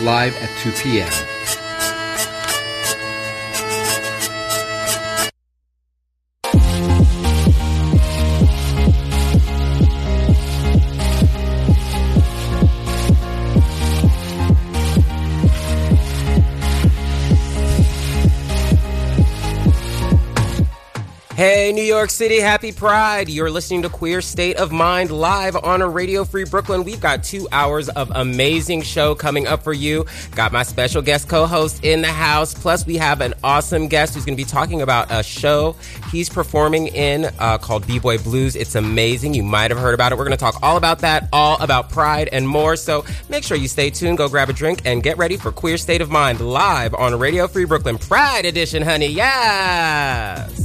live at 2 p.m. New York City, happy Pride. You're listening to Queer State of Mind live on a Radio Free Brooklyn. We've got two hours of amazing show coming up for you. Got my special guest co host in the house. Plus, we have an awesome guest who's going to be talking about a show he's performing in uh, called B Boy Blues. It's amazing. You might have heard about it. We're going to talk all about that, all about Pride and more. So make sure you stay tuned, go grab a drink, and get ready for Queer State of Mind live on Radio Free Brooklyn Pride Edition, honey. Yes.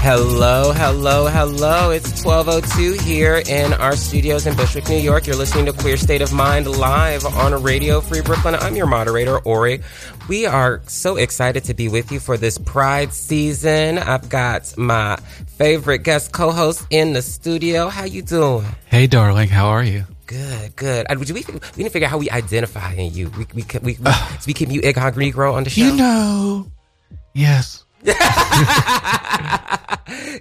Hello, hello, hello. It's 1202 here in our studios in Bushwick, New York. You're listening to Queer State of Mind live on Radio Free Brooklyn. I'm your moderator, Ori. We are so excited to be with you for this Pride season. I've got my favorite guest co-host in the studio. How you doing? Hey, darling. How are you? Good, good. Uh, we, we didn't figure out how we identify in you. We, we, we, we, uh, so we keep you Ighan Negro on the show. You know, yes.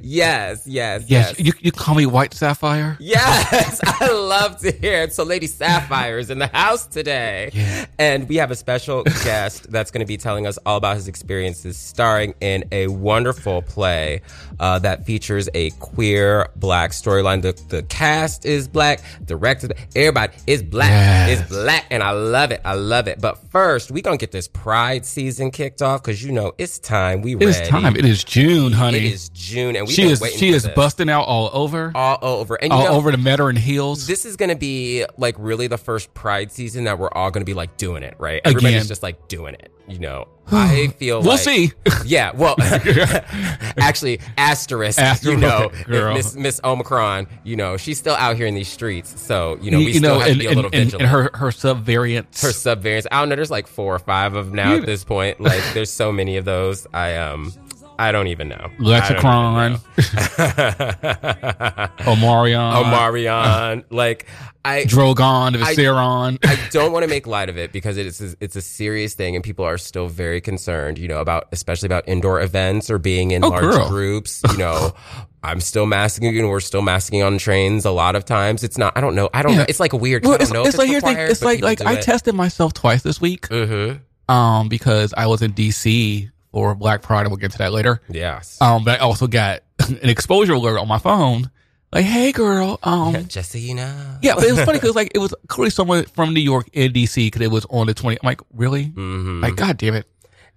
yes, yes, yes. Yes, you, you call me White Sapphire? Yes, I love to hear it. So, Lady Sapphire is in the house today. Yeah. And we have a special guest that's going to be telling us all about his experiences starring in a wonderful play uh, that features a queer black storyline. The, the cast is black, directed, everybody is black. Yes. It's black, and I love it. I love it. But first, we're going to get this Pride season kicked off because, you know, it's time. We is time. It is June, honey. It is June, and she is she is this. busting out all over, all over, and you all know, over the and heels. This is going to be like really the first Pride season that we're all going to be like doing it, right? Everybody's Again. just like doing it. You know, I feel We'll like- see. Yeah, well, actually, asterisk. Asterisk, you know. Miss Miss Omicron. You know, she's still out here in these streets, so you know we you still know, have and, to be a and, little and, vigilant. and her her subvariants. her subvariants. I don't know. There's like four or five of them now at this point. Like, there's so many of those. I um, I don't even know. Lexicron, Omarion, Omarion, like I Drogon, I- Viseron. I don't want to make light of it because it's it's a serious thing, and people are still very concerned. You know about especially about indoor events or being in Oh, large girl. groups. You know, I'm still masking. You know, we're still masking on trains a lot of times. It's not. I don't know. I don't Yeah. know. It's like weird. well, I it's, know if it's like the thing. It's like like I it. tested myself twice this week. Mhm. Um, because I was in DC for Black Pride, and we'll get to that later. Yes. Um, but I also got an exposure alert on my phone. Like, hey, girl. Um, Just so you know. yeah, but it was funny because like it was clearly someone from New York in DC because it was on the twenty. I'm like, really? Mhm. Like, god damn it.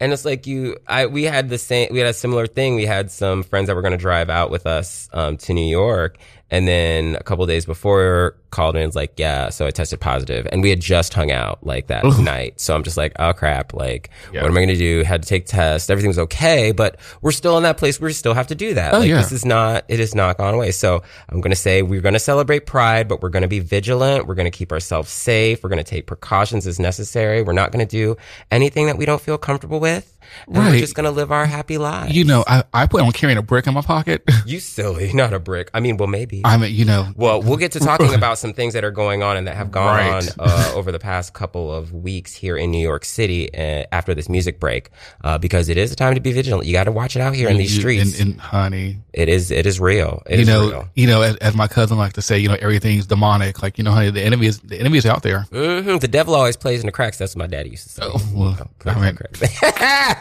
And it's like you, I, we had the same, we had a similar thing. We had some friends that were going to drive out with us, um, to New York. And then a couple days before called in, it's like, yeah, so I tested positive and we had just hung out like that night. So I'm just like, oh crap. Like, Yeah. what am I going to do? Had to take tests. Everything was okay, but we're still in that place where we still have to do that. Oh, like, yeah. this is not, it is not gone away. So I'm going to say we're going to celebrate pride, but we're going to be vigilant. We're going to keep ourselves safe. We're going to take precautions as necessary. We're not going to do anything that we don't feel comfortable with. And we're Right. just going to live our happy lives. You know, I, I put on carrying a brick in my pocket. You silly, not a brick. I mean, well, maybe. I mean, you know, Well, we'll get to talking about some things that are going on and that have gone Right. on uh, over the past couple of weeks here in New York City uh, after this music break, uh, because it is a time to be vigilant. You got to watch it out here in these you- streets. And, and honey, it is, it is real. It you is know, real. you know, as, as my cousin likes to say, you know, everything's demonic. Like, you know, honey, the enemy is the enemy is out there. hmm The devil always plays in the cracks. That's what my daddy used to say. Oh, well, Plays I mean-.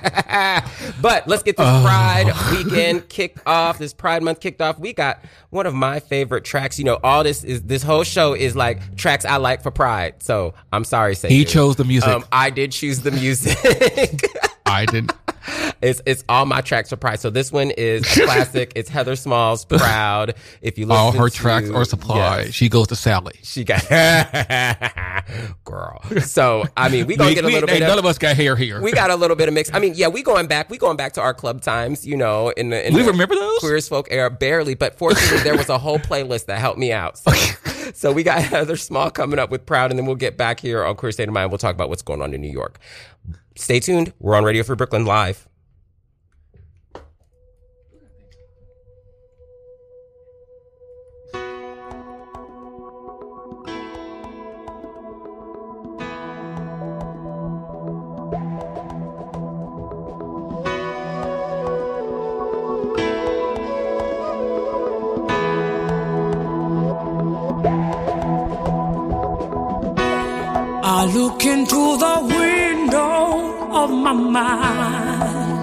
but let's get this Oh. Pride weekend kicked off. This Pride month kicked off. We got one of my favorite tracks. You know, all this is this whole show is like tracks I like for Pride. So I'm sorry, say He chose the music. Um, I did choose the music. I didn't. It's it's all my tracks are pride. So this one is classic. it's Heather Smalls, Proud. If you listen All her to- tracks are supply. Yes. She goes to Sally. she got girl. So I mean, we gonna We- get a we- little hey, bit. none of, of us got hair here. we got a little bit of mix. I mean, yeah, we going back. We going back to our club times. You know, in the in We the remember those? queer as folk era barely, but fortunately there was a whole playlist that helped me out. So, so we got Heather Small coming up with Proud, and then we'll get back here on Queer State of Mind. We'll talk about what's going on in New York. Stay tuned. We're on Radio Free Brooklyn live. My mind.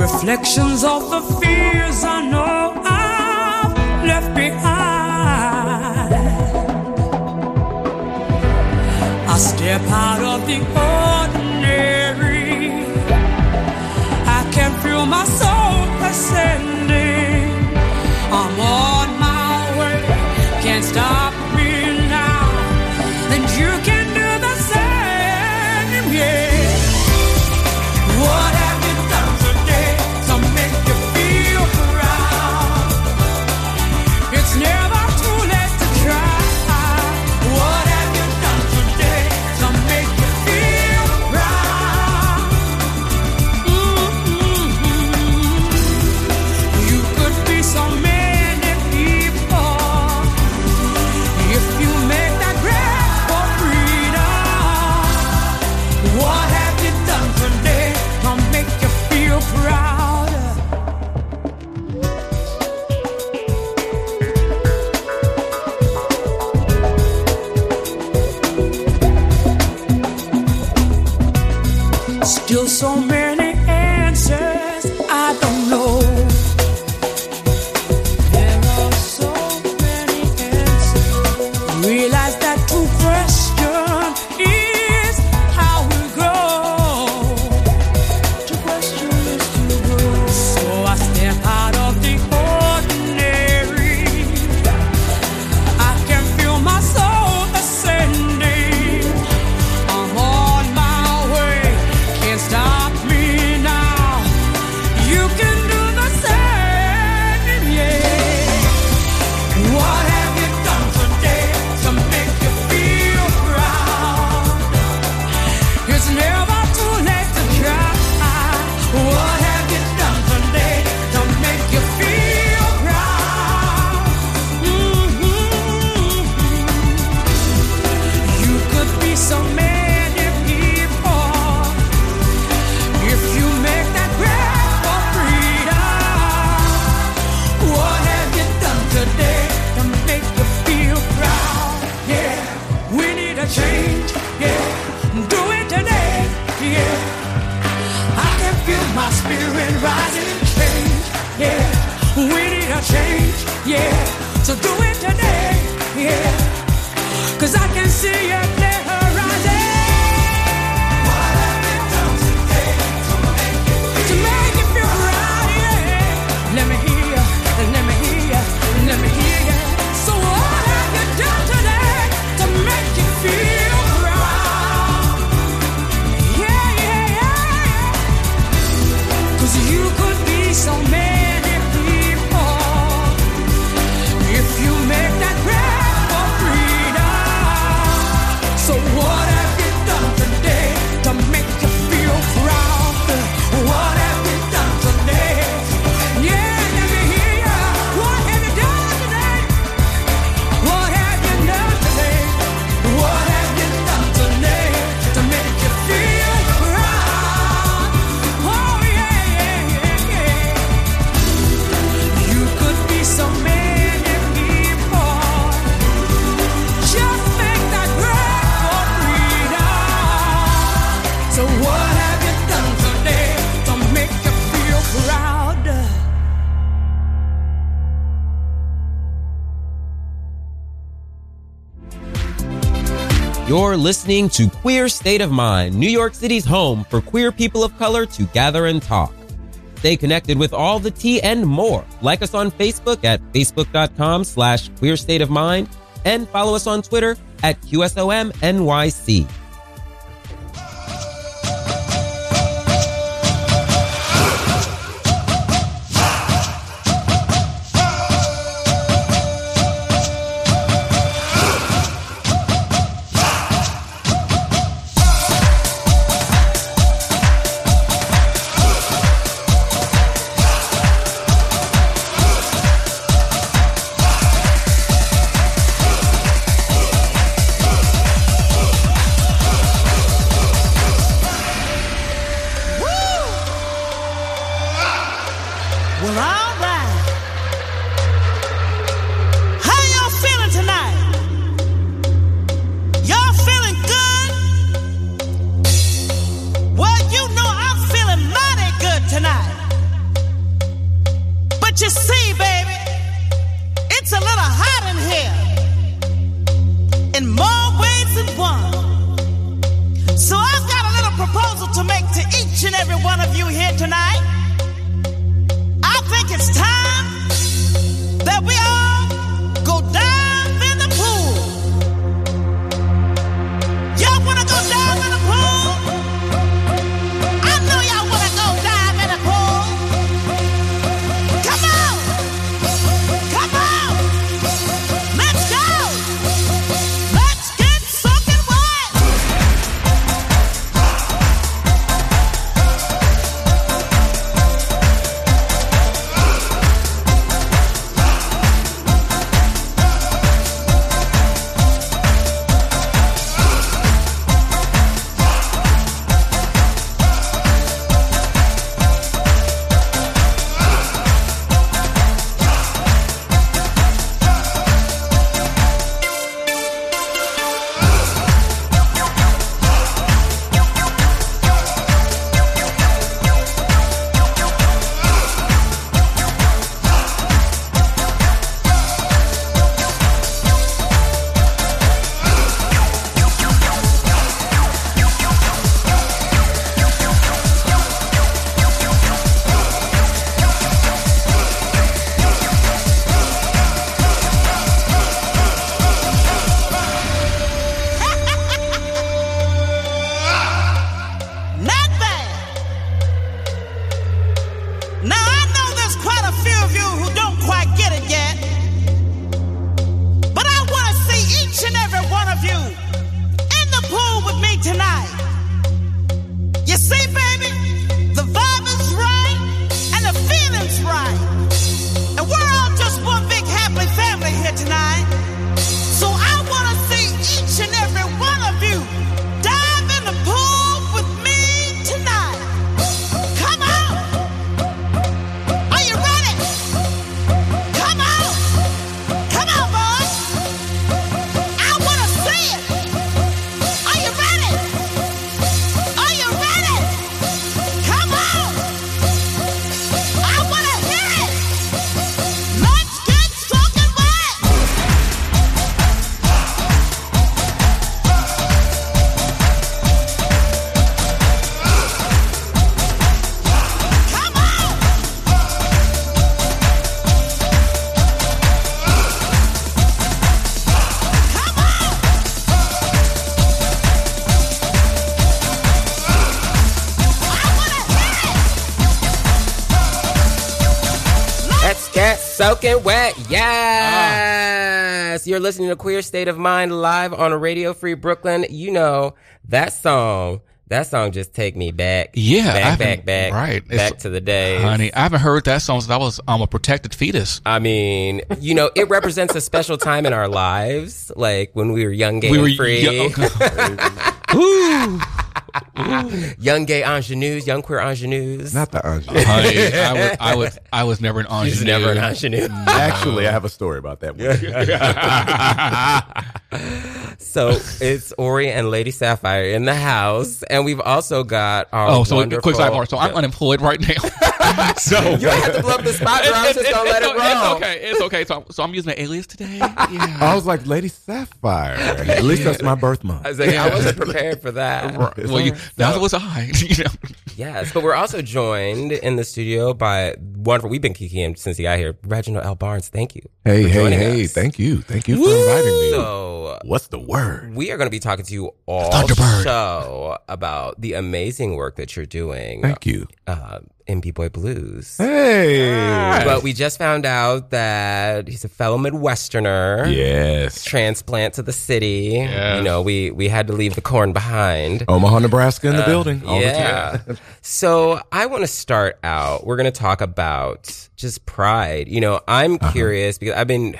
Reflections of the fears I know I've left behind. I step out of the ordinary. I can feel my soul ascending. I'm on my way, can't stop You're listening to Queer State of Mind, New York City's home for queer people of color to gather and talk. Stay connected with all the tea and more. Like us on Facebook at facebook.com slash queer state of mind and follow us on Twitter at QSOMNYC. Soaking wet. Yes. You're listening to Queer State of Mind live on Radio Free Brooklyn. You know that song. That song just take me back. Yeah, Back, back, back. right. Back It's- to the day, Honey, I haven't heard that song since I was um, a protected fetus. I mean, you know, it represents a special time in our lives, like when we were young, gay, we and were free. young. young gay ingenues, young queer ingenues. Not the ingenue. Honey, I was, I was, I was never an ingenue. She's never an ingenue. Actually, I have a story about that one. So it's Ori and Lady Sapphire in the house, and we've also got our Oh, so wonderful. quick sidebar. So I'm unemployed right now. so You don't have to blow up the spot. Bro. I'm just gonna let it it's okay. It's okay. So, I'm- so I'm using an alias today. I was like, Lady Sapphire. At least that's my birth month. I was like, I wasn't prepared for that. well, you, that was I. You know. Yes, but we're also joined in the studio by wonderful. We've been kicking since he got here. Reginald L. Barnes, thank you. Hey, hey, hey! us. Thank you, thank you for inviting me. So What's the word? we are going to be talking to you all Thunderbird. show about the amazing work that you're doing Thank you. uh, in B-Boy Blues. Hey. But we just found out that he's a fellow Midwesterner. Yes. Transplant to the city. Yes. You know, we we had to leave the corn behind. Omaha, Nebraska in the building. All yeah. time. so I want to start out. We're going to talk about just pride. You know, I'm Uh-huh. curious because I've been,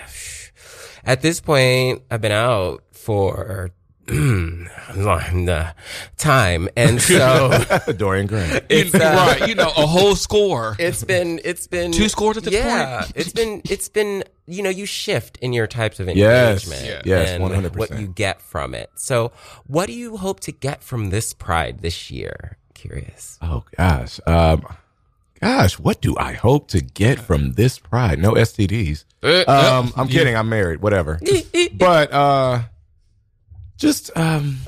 at this point, I've been out for the time. And so Dorian Gray. it's, uh, right. You know, a whole score. it's been, it's been Two scores at this yeah, point? it's been, it's been, you know, you shift in your types of engagement. Yeah. Yes, 100%. What you get from it. So what do you hope to get from this pride this year? Curious. Oh gosh. Um, gosh, what do I hope to get from this pride? No STDs. Um, I'm kidding. I'm married. Whatever. but uh, just um,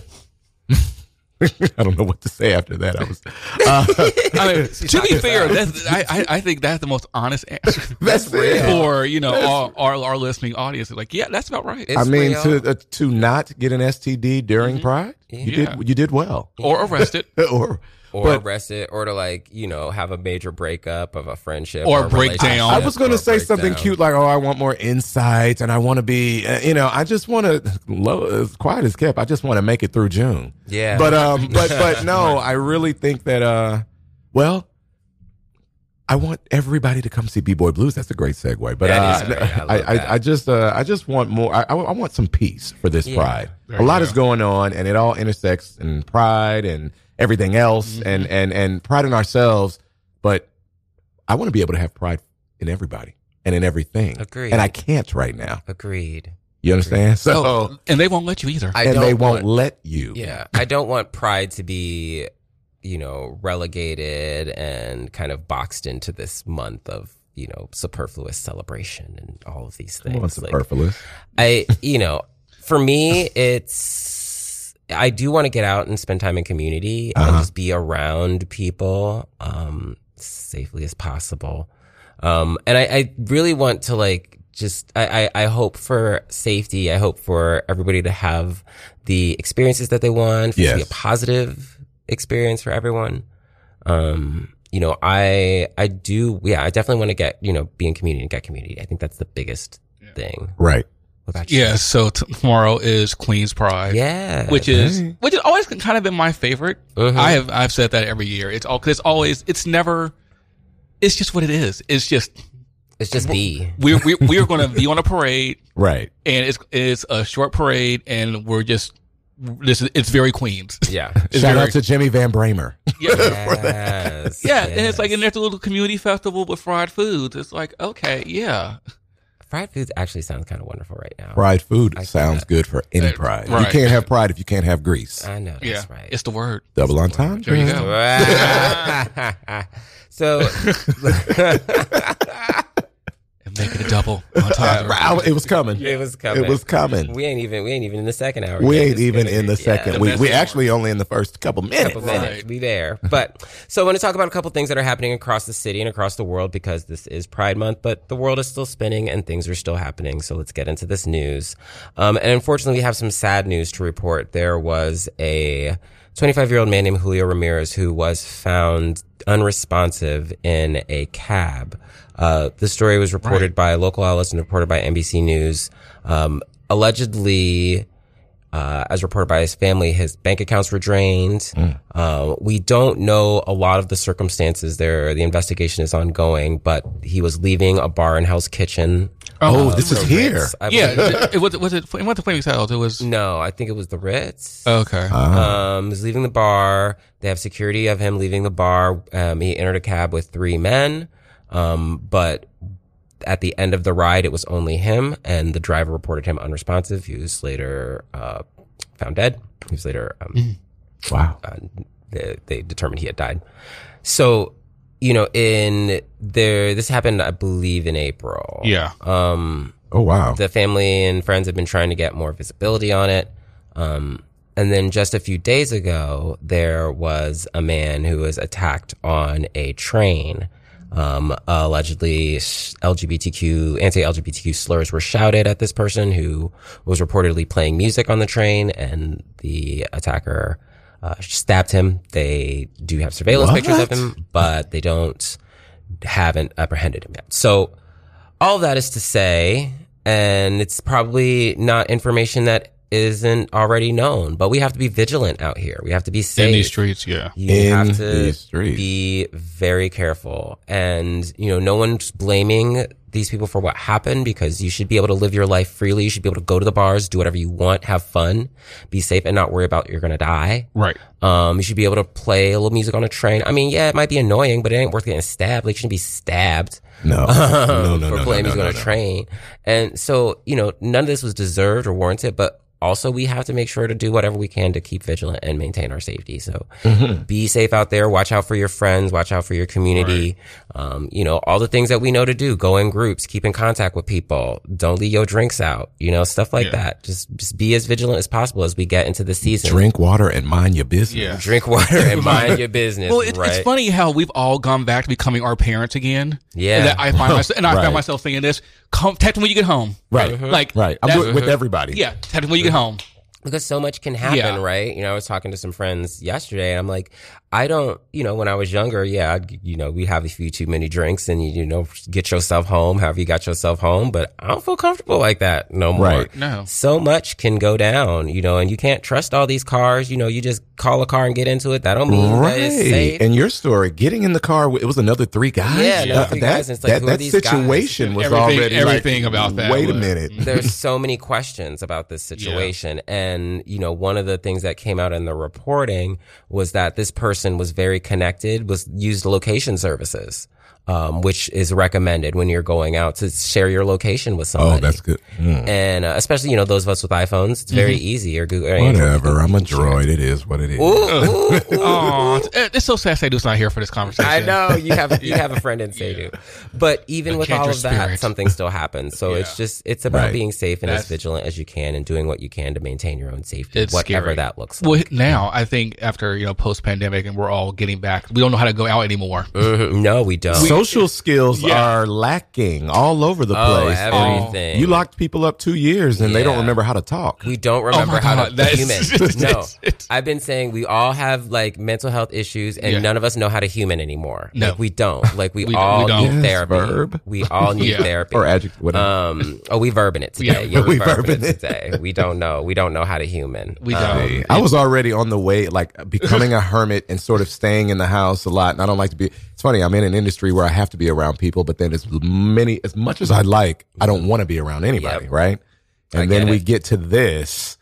I don't know what to say after that. I was. Uh, I mean, to be fair, that's, I, I I think that's the most honest answer that's real. for you know our, our our listening audience. Like, yeah, that's about right. It's I mean, real. to uh, to not get an STD during Pride, you did you did well. or arrested, or or but arrested, or to like you know have a major breakup of a friendship Or a breakdown. I was going to a say something breakdown. cute like, "Oh, I want more insights, and I want to be, uh, you know, I just want to, low as quiet as kept. I just want to make it through June." Yeah. But um, but but no, I really think that uh, well, I want everybody to come see B Boy Blues. That's a great segue. But That is uh, great. I I, I. I just uh, I just want more. I, I, I want some peace for this Yeah. Pride. There A lot go. is going on, and it all intersects in Pride and everything else, Mm-hmm. and and and Pride in ourselves. But I want to be able to have Pride in everybody and in everything. Agreed. And I can't right now. Agreed. You understand? So, oh, and they won't let you either. I and they won't want- let you. Yeah, I don't want pride to be, you know, relegated and kind of boxed into this month of you know superfluous celebration and all of these Come on, things. Like, superfluous. I, you know, for me, it's I do want to get out and spend time in community and Uh-huh. just be around people um, safely as possible. Um, and I, I really want to like just I, I, I hope for safety. I hope for everybody to have the experiences that they want. For it to be a positive experience for everyone. Um, you know, I I do yeah, I definitely want to get, you know, be in community and get community. I think that's the biggest thing. Right. What about you? yeah. So t- tomorrow is Queen's Pride. Yeah. Which is which has always kind of been my favorite. Mhm. I have I've said that every year. It's all cause it's always it's never it's just what it is. It's just it's just B. we're we're, we're going to be on a parade Right. and it's it's a short parade and we're just this is it's very Queens. Yeah. It's Shout very- out to Jimmy Van Bramer. yeah. yes. Yeah, and it's like, yes. and there's a little community festival with fried foods. It's like, okay, yeah, fried foods actually sounds kind of wonderful right now. Pride food I sounds get good for any pride. You right. can't have pride if you can't have grease. I know that's yeah, right. it's the word. Double on time. There you go. so And make it a double on top. Wow, It was coming. it was coming. It was coming. We ain't even we ain't even in the second hour. We yet. ain't It's even in the second. yeah, we the we best actually only in the first couple minutes. couple minutes. Right. Be there. But so I want to talk about a couple things that are happening across the city and across the world because this is Pride Month, but the world is still spinning and things are still happening. So let's get into this news. Um, and unfortunately, we have some sad news to report. There was a 25 year old man named Julio Ramirez who was found unresponsive in a cab. Uh, the story was reported by local outlets and reported by NBC News. Um, allegedly, uh, as reported by his family, his bank accounts were drained. Uh, we don't know a lot of the circumstances there. The investigation is ongoing, but he was leaving a bar in Hell's Kitchen. Oh, Uh, this is here. Ritz, Yeah, believe. it, it was was it it went to Flaming's house. It was No, I think it was the Ritz. okay. Um, he's leaving the bar. They have security of him leaving the bar. Um, he entered a cab with three men. Um, but at the end of the ride, it was only him, and the driver reported him unresponsive. He was later uh, found dead. He was later um, Mm-hmm. Wow. uh, they, they determined he had died. So, you know, in there, this happened, I believe, in April. Yeah. Um, Oh wow. the family and friends have been trying to get more visibility on it. Um, and then just a few days ago, there was a man who was attacked on a train. Um, allegedly LGBTQ, anti-LGBTQ slurs were shouted at this person who was reportedly playing music on the train and the attacker, uh, stabbed him. They do have surveillance pictures of him, but they don't, haven't apprehended him yet. So, all that is to say, and it's probably not information that isn't already known, but we have to be vigilant out here. We have to be safe. In these streets, yeah. You In have to these streets. be very careful. And, you know, no one's blaming these people for what happened because you should be able to live your life freely. You should be able to go to the bars, do whatever you want, have fun, be safe and not worry about you're going to die. Right. Um, you should be able to play a little music on a train. I mean, yeah, it might be annoying, but it ain't worth getting stabbed. Like, you shouldn't be stabbed No. No, no, no, for no, playing no, music no, on a no. train. And so, you know, none of this was deserved or warranted, but also we have to make sure to do whatever we can to keep vigilant and maintain our safety. So Mm-hmm. be safe out there. Watch out for your friends. Watch out for your community. Um, you know, all the things that we know to do. Go in groups. Keep in contact with people. Don't leave your drinks out. You know, stuff like Yeah. that. Just, just be as vigilant as possible as we get into the season. Drink water and mind your business. Yeah. Drink water and mind your business. Well, it, right? it's funny how we've all gone back to becoming our parents again. Yeah. And that I find myself, and I Right. found myself thinking this: come, text me when you get home. Right. Uh-huh. Like, Right. I'm that- doing it with uh-huh. everybody. Yeah, text me when you get uh-huh. home. because so much can happen, Yeah. right? You know, I was talking to some friends yesterday and I'm like, I don't, you know, when I was younger, yeah, I'd, you know, we have a few too many drinks and you, you know, get yourself home, however you got yourself home, but I don't feel comfortable like that no more. Right. No. So much can go down, you know, and you can't trust all these cars, you know, you just call a car and get into it. That don't mean that it's Right. safe. And your story, getting in the car, it was another three guys. Yeah, another Uh, three that, guys, and it's like, that, who are that these guys? situation was Everything- already everything like, about that Wait a minute. there's so many questions about this situation. And, you know, one of the things that came out in the reporting was that this person was very connected, was used location services. Um, which is recommended when you're going out to share your location with somebody. Oh, that's good. Mm. And uh, especially, you know, those of us with iPhones, it's very easy or Google. Or Android. Whatever. I'm a droid. It is what it is. Ooh, ooh, ooh. Oh, it's, it's so sad Sadoo's not here for this conversation. I know you have you have a friend in Sadu, but even A with all of that, spirit. something still happens. So it's just it's about Right. being safe and as vigilant as you can and doing what you can to maintain your own safety, It's whatever scary. that looks like. Well, now I think after you know post pandemic and we're all getting back, we don't know how to go out anymore. Mhm. No, we don't. Social skills Yeah. are lacking all over the oh, place. everything. You locked people up two years and they don't remember how to talk. We don't remember my how God, to that be is- human. it's- no, it's- I've been saying we all have like mental health issues, and Yeah. none of us know how to human anymore. No. Like we don't. Like we, We- we all don't. need Yes, therapy. verb. We all need Yeah. therapy Or adjective, whatever. Um. Oh, we verbing it today. Yeah, Yeah, we, we verbing, verbing it it. today. We don't know. We don't know how to human. We Um, don't. I was already on the way, like becoming a hermit and sort of staying in the house a lot. And I don't like to be. It's funny. I'm in an industry where I have to be around people, but then as many, as much as I like, I don't mm-hmm. want to be around anybody, Yep. right? And then get we get to this,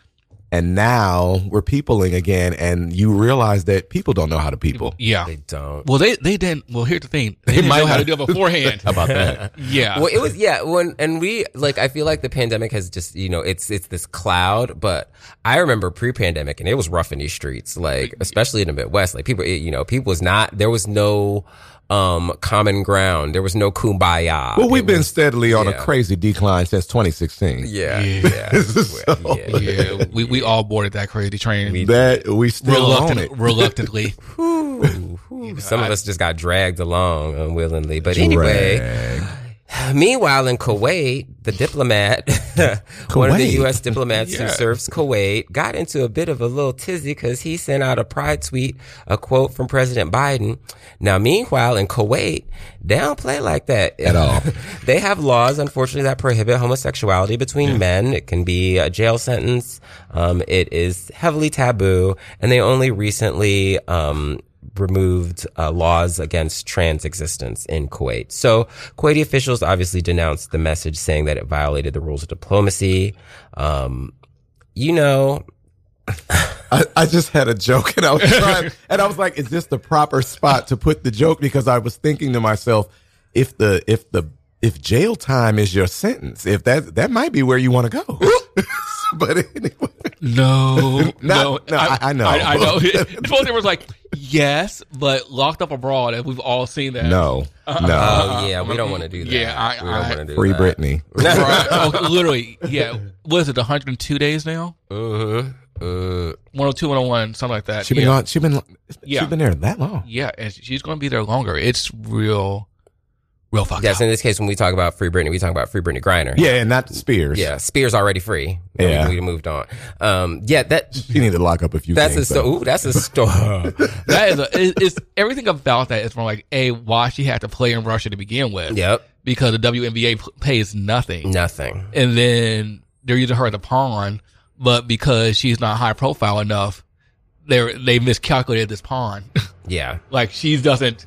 and now we're peopling again, and you realize that people don't know how to people. Yeah. They don't. Well, they they didn't. Well, here's the thing. They didn't might know how to do it beforehand. How about that? yeah. Well, it was yeah. When and we like, I feel like the pandemic has just you know it's it's this cloud. But I remember pre-pandemic, and it was rough in these streets, like especially in the Midwest. Like people, it, you know, people was not there was no um common ground. There was no kumbaya. Well, we've It been was- steadily on a crazy decline since 2016. yeah, Yeah. yeah, So- yeah. yeah, we we all boarded that crazy train That we still own reluctant, it. reluctantly. Ooh, ooh. Some of us just got dragged along unwillingly. But anyway, Drag. Meanwhile, in Kuwait, the diplomat, one of the U.S. diplomats who serves Kuwait, got into a bit of a little tizzy because he sent out a pride tweet, a quote from President Biden. Now, meanwhile, in Kuwait, they don't play like that At all. they have laws, unfortunately, that prohibit homosexuality between men. It can be a jail sentence. Um, it is heavily taboo, and they only recently um, removed uh, laws against trans existence in Kuwait. So Kuwaiti officials obviously denounced the message, saying that it violated the rules of diplomacy. Um, you know, I, I just had a joke and I was trying, and I was like, is this the proper spot to put the joke? Because I was thinking to myself, if the, if the, if jail time is your sentence, if that, that might be where you want to go. but anyway, No, no, no, I- I know. I, I know. Both was like, yes, but locked up abroad, and we've all seen that. no, no. Oh yeah, we don't want to do that. Yeah, I- we don't I- want to do Free that. Britney. Right. Oh, literally, yeah. What is it? 102 days now? Uh-huh. Uh, 102, 101, something like that. She been yeah. gone. She been. Yeah. She been there that long. Yeah, and she's going to be there longer. It's real, real fucked yes, up. in this case, when we talk about Free Britney, we talk about Free Brittney Griner. Yeah, and not Spears. Yeah, Spears already free. Yeah. we, we moved on. Um, yeah, that She need to lock up a few. that's a things, sto- though. ooh, that's a story. that is a, it, it's everything about that is from like a why she had to play in Russia to begin with. yep, because the WNBA p- pays nothing, nothing. and then they're using her as a pawn. But because she's not high profile enough, they they miscalculated this pawn. Yeah, like she doesn't.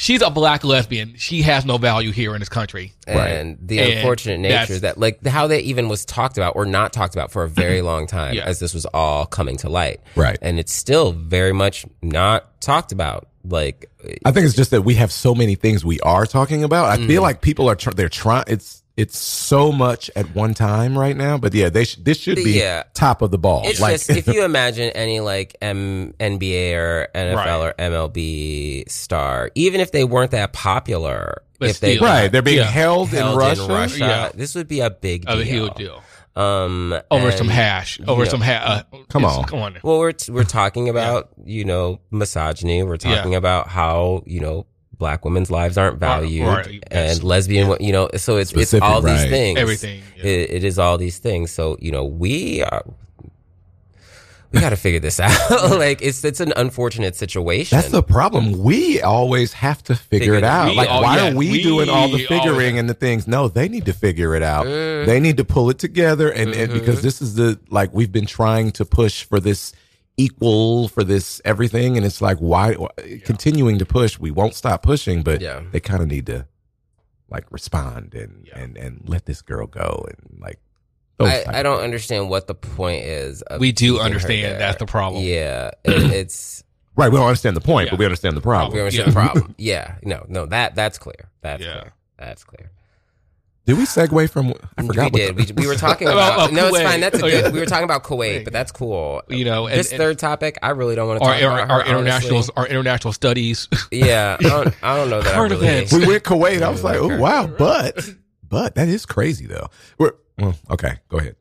She's a black lesbian. She has no value here in this country. and the And unfortunate nature is that like how that even was talked about or not talked about for a very long time Yeah. as this was all coming to light. Right. and it's still very much not talked about. Like, I think it's just that we have so many things we are talking about. I Mm. feel like people are tr- they're trying. It's it's so much at one time right now. But yeah, they sh- this should be Yeah. top of the ball. It's like just if you imagine any like M- NBA or NFL Right. or MLB star, even if they weren't that popular, But if they still. right, they're being Yeah. held, held in Russia. Yeah. this would be a big deal. A huge deal Um, over and- some hash, over yeah. some ha- uh, Come on. come on. Well, we're we're talking about you know misogyny. We're talking Yeah. about how you know black women's lives aren't valued right. That's- and lesbian wo- you know so it's it's Specific, all these things Everything, yeah. it, it is all these things so you know we are we got to figure this out like it's it's an unfortunate situation That's the problem. We always have to figure Figure it it out. out. Like, We- oh, why yeah, are we, we doing all the always- figuring and the things? No, they need to figure it out. Mm. They need to pull it together, and, and Mm-hmm. because this is the like we've been trying to push for this equal for this everything, and it's like why continuing to push? We won't stop pushing, but Yeah. they kind of need to like respond and and and let this girl go and like. I, I don't understand what the point is of We do keeping her understand there. that's the problem. yeah it, it's Right, we don't understand the point, Yeah. but we understand the problem. we understand the problem yeah no no that that's clear that's Yeah. clear that's clear Did we segue from? I forgot. we what did. the- We, we were talking About- about. about no, it's fine. That's a good. We were talking about Kuwait, but that's cool. You know, and- this and- third topic, I really don't want to Our, talk our, about. our her, international our international studies. Yeah, I don't, I don't know that. I really, events. we went Kuwait. I was like, oh wow, but but that is crazy though. We're well, okay. Go ahead.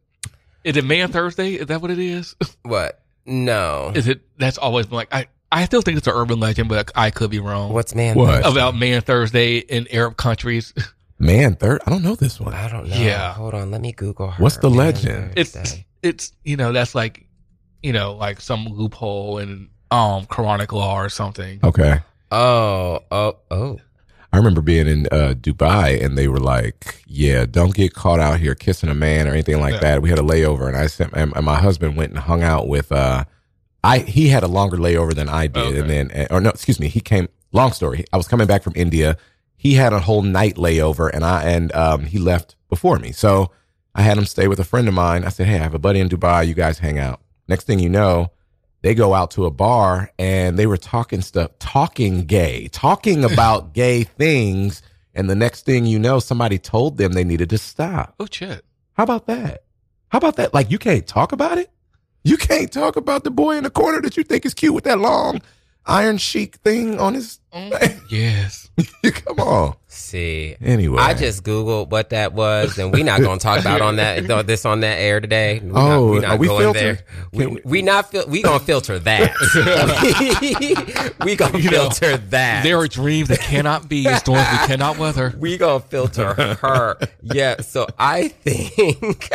Is it Man Thursday? Is that what it is? What? No. Is it? That's always been like I. I still think it's an urban legend, but I could be wrong. What's man? What? about Man Thursday in Arab countries? Man, third. I don't know this one. I don't know. Yeah. Hold on. Let me Google her. What's the Man legend? It's Thursday. it's you know that's like you know like some loophole in um Quranic law or something. Okay. Oh. Oh. Oh. I remember being in uh, Dubai and they were like, "Yeah, don't get caught out here kissing a man or anything like Yeah. that." We had a layover, and I sent and, and my husband went and hung out with. Uh, I he had a longer layover than I did, Okay. and then and- or no, excuse me, he came. Long story. I was coming back from India. He had a whole night layover, and I and um, he left before me. So I had him stay with a friend of mine. I said, "Hey, I have a buddy in Dubai. You guys hang out." Next thing you know, they go out to a bar and they were talking stuff, talking gay, talking about gay things. And the next thing you know, somebody told them they needed to stop. Oh shit! How about that? How about that? Like, you can't talk about it? You can't talk about the boy in the corner that you think is cute with that long iron chic thing on his. Mm. Yes. Come on. See. Anyway. I just googled what that was, and we're not going to talk about on that this on that air today. We're Oh, not, we're not are we going filtered? there. We, we- we not fil- we gonna filter that. we gonna You know, filter that. There are dreams that cannot be, storms we cannot weather. we gonna filter her. Yeah. So I think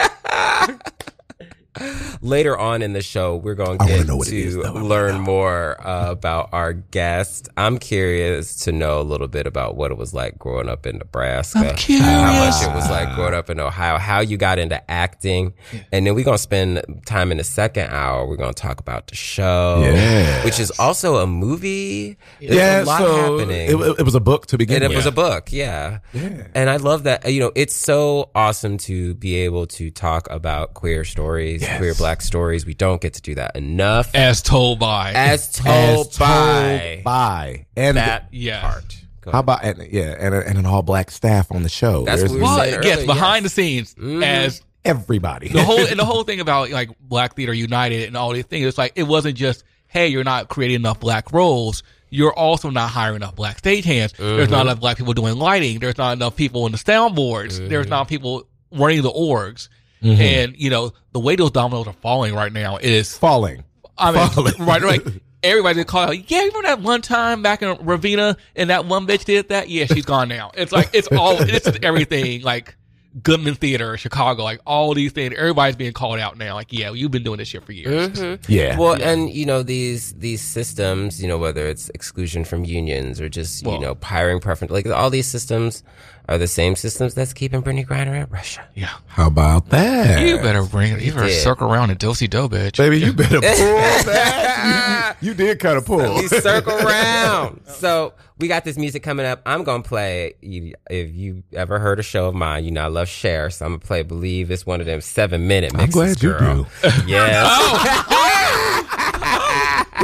later on in the show we're gonna I wanna get know what it is, to though. Learn more uh, about our guest. I'm curious to know a little bit about what it was like growing up in Nebraska. I'm curious. How much it was like growing up in Ohio. How you got into acting, and then we're gonna spend time in the second hour. We're gonna talk about the show, Yes. which is also a movie. There's yeah, a lot so happening. it, it was a book to begin And it was a book, yeah. And I love that. You know, it's so awesome to be able to talk about queer stories, Yes. queer black stories. We don't get to do that enough. As told by As told As by by. And that Yeah. part. How about and yeah, and, and an all black staff on the show. That's There's- what we were well, yes, earlier, behind yes. the scenes Mhm. as everybody. the whole and the whole thing about like Black Theater United and all these things, it's like it wasn't just hey, you're not creating enough black roles. You're also not hiring enough black stagehands. There's not enough black people doing lighting. There's not enough people in the soundboards. There's not people running the orgs. Mm-hmm. And you know the way those dominoes are falling right now is falling. I mean, Falling. right, right. Everybody call out, yeah, you remember that one time back in Ravinia and that one bitch did that? Yeah, she's gone now. It's like, it's all, it's everything like Goodman Theater, Chicago, like all these things. Everybody's being called out now. Like, yeah, you've been doing this shit for years. Mm-hmm. Yeah. Well, and you know these these systems, you know whether it's exclusion from unions or just you Well- know hiring preference, like all these systems are the same systems that's keeping Brittney Griner at Russia. Yeah. How about that? You better bring it. You better did. circle around and dosey do, bitch. Baby, you better pull that. You, you did kind of pull. we circle around. So we got this music coming up. I'm gonna play. If you ever heard a show of mine, you know I love Cher, so I'm gonna play. Believe it's one of them seven minute I'm mixes. glad you girl. do. Yes. Oh.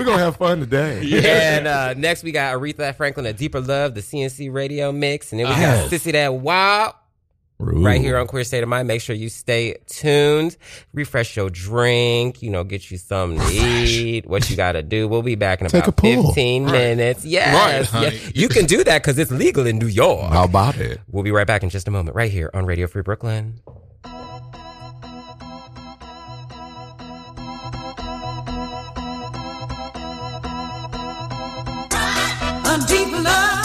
We're going to have fun today. And uh, next we got Aretha Franklin, A Deeper Love, the CNC Radio Mix, and then we Yes. got Sissy That Walk. Ooh. right here on Queer State of Mind. Make sure you stay tuned. Refresh your drink. You know, get you something to eat. What you got to do. We'll be back in Take about a pull. 15 minutes. Yes. Right, honey. yes. You can do that because it's legal in New York. How about it? We'll be right back in just a moment, right here on Radio Free Brooklyn. Deep love,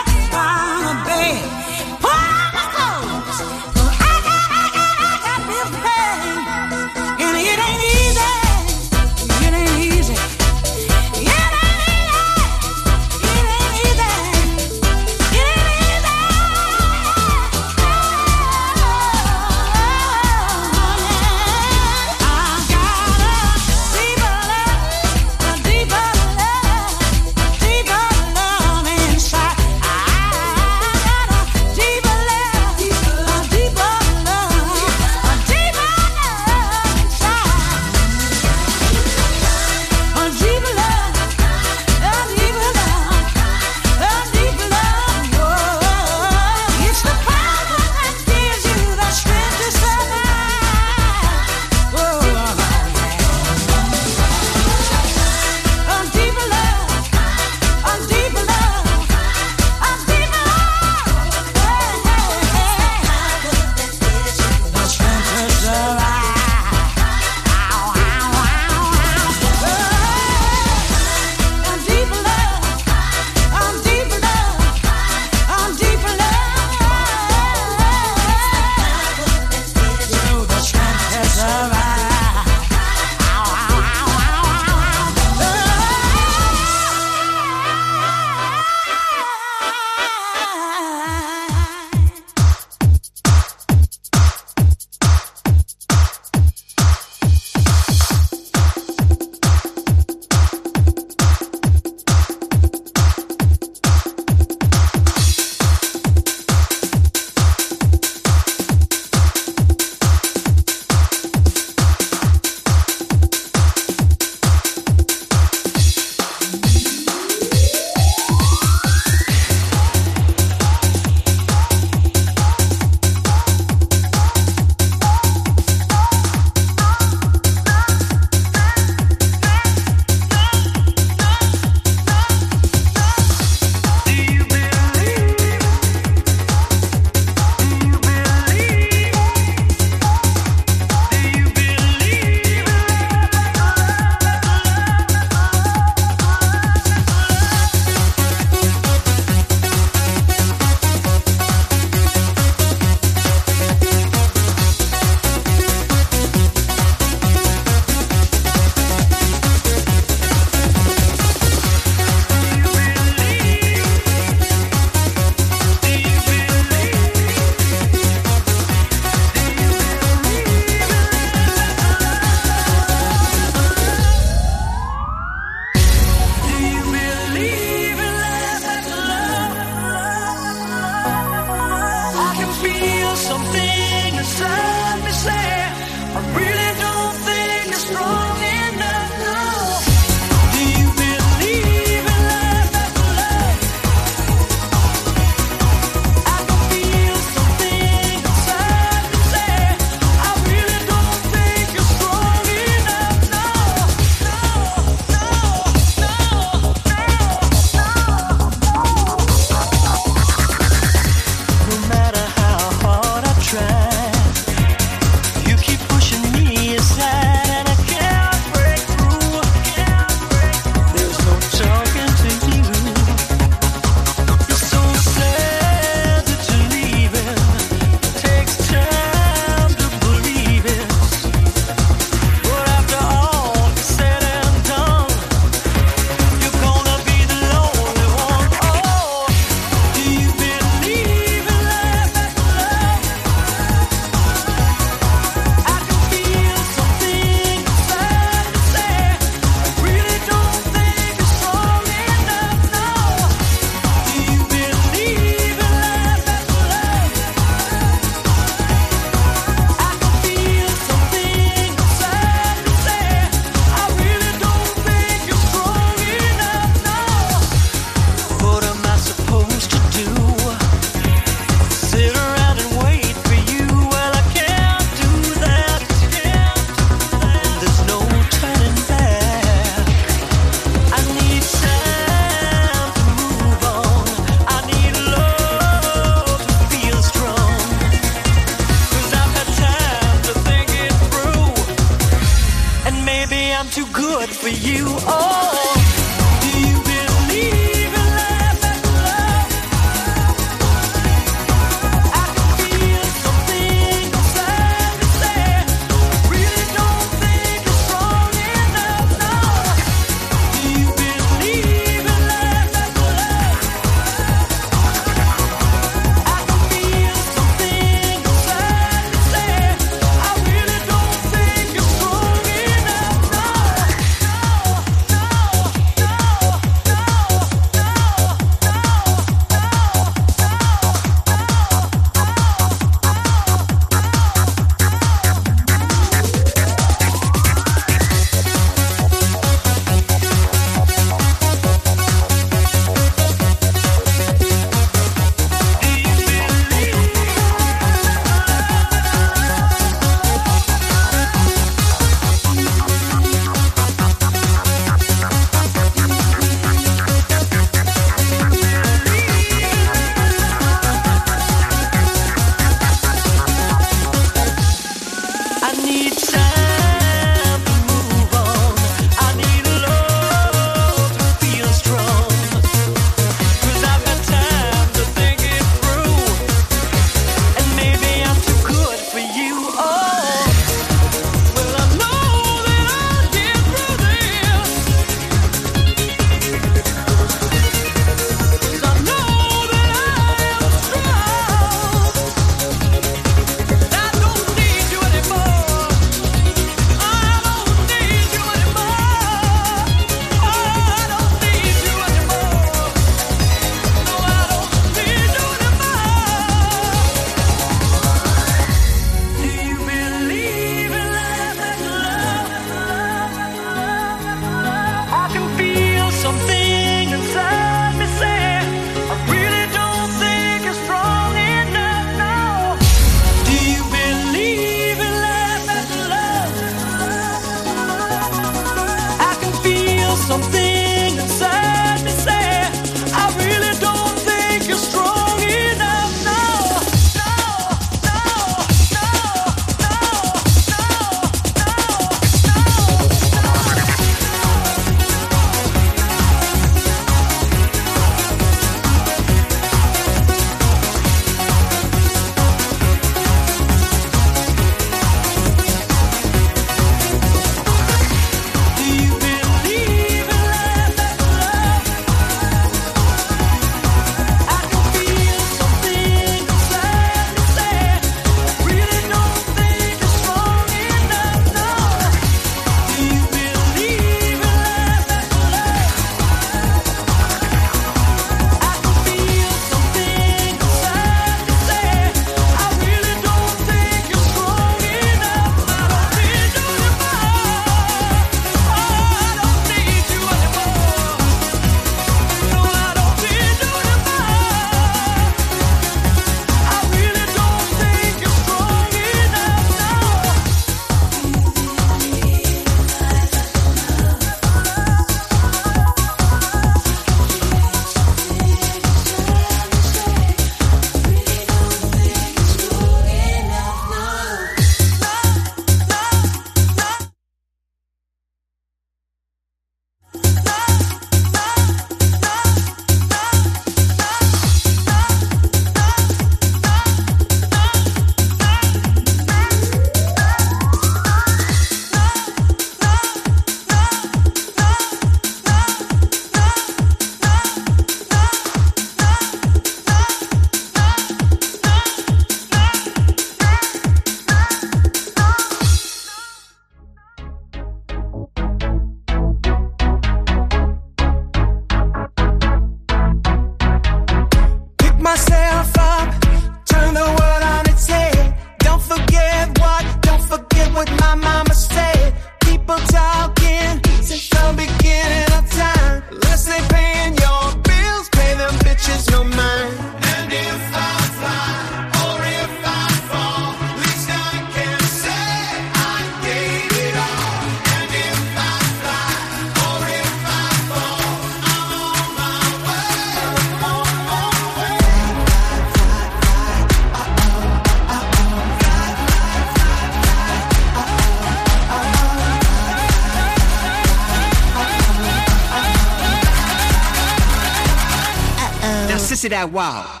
that wow.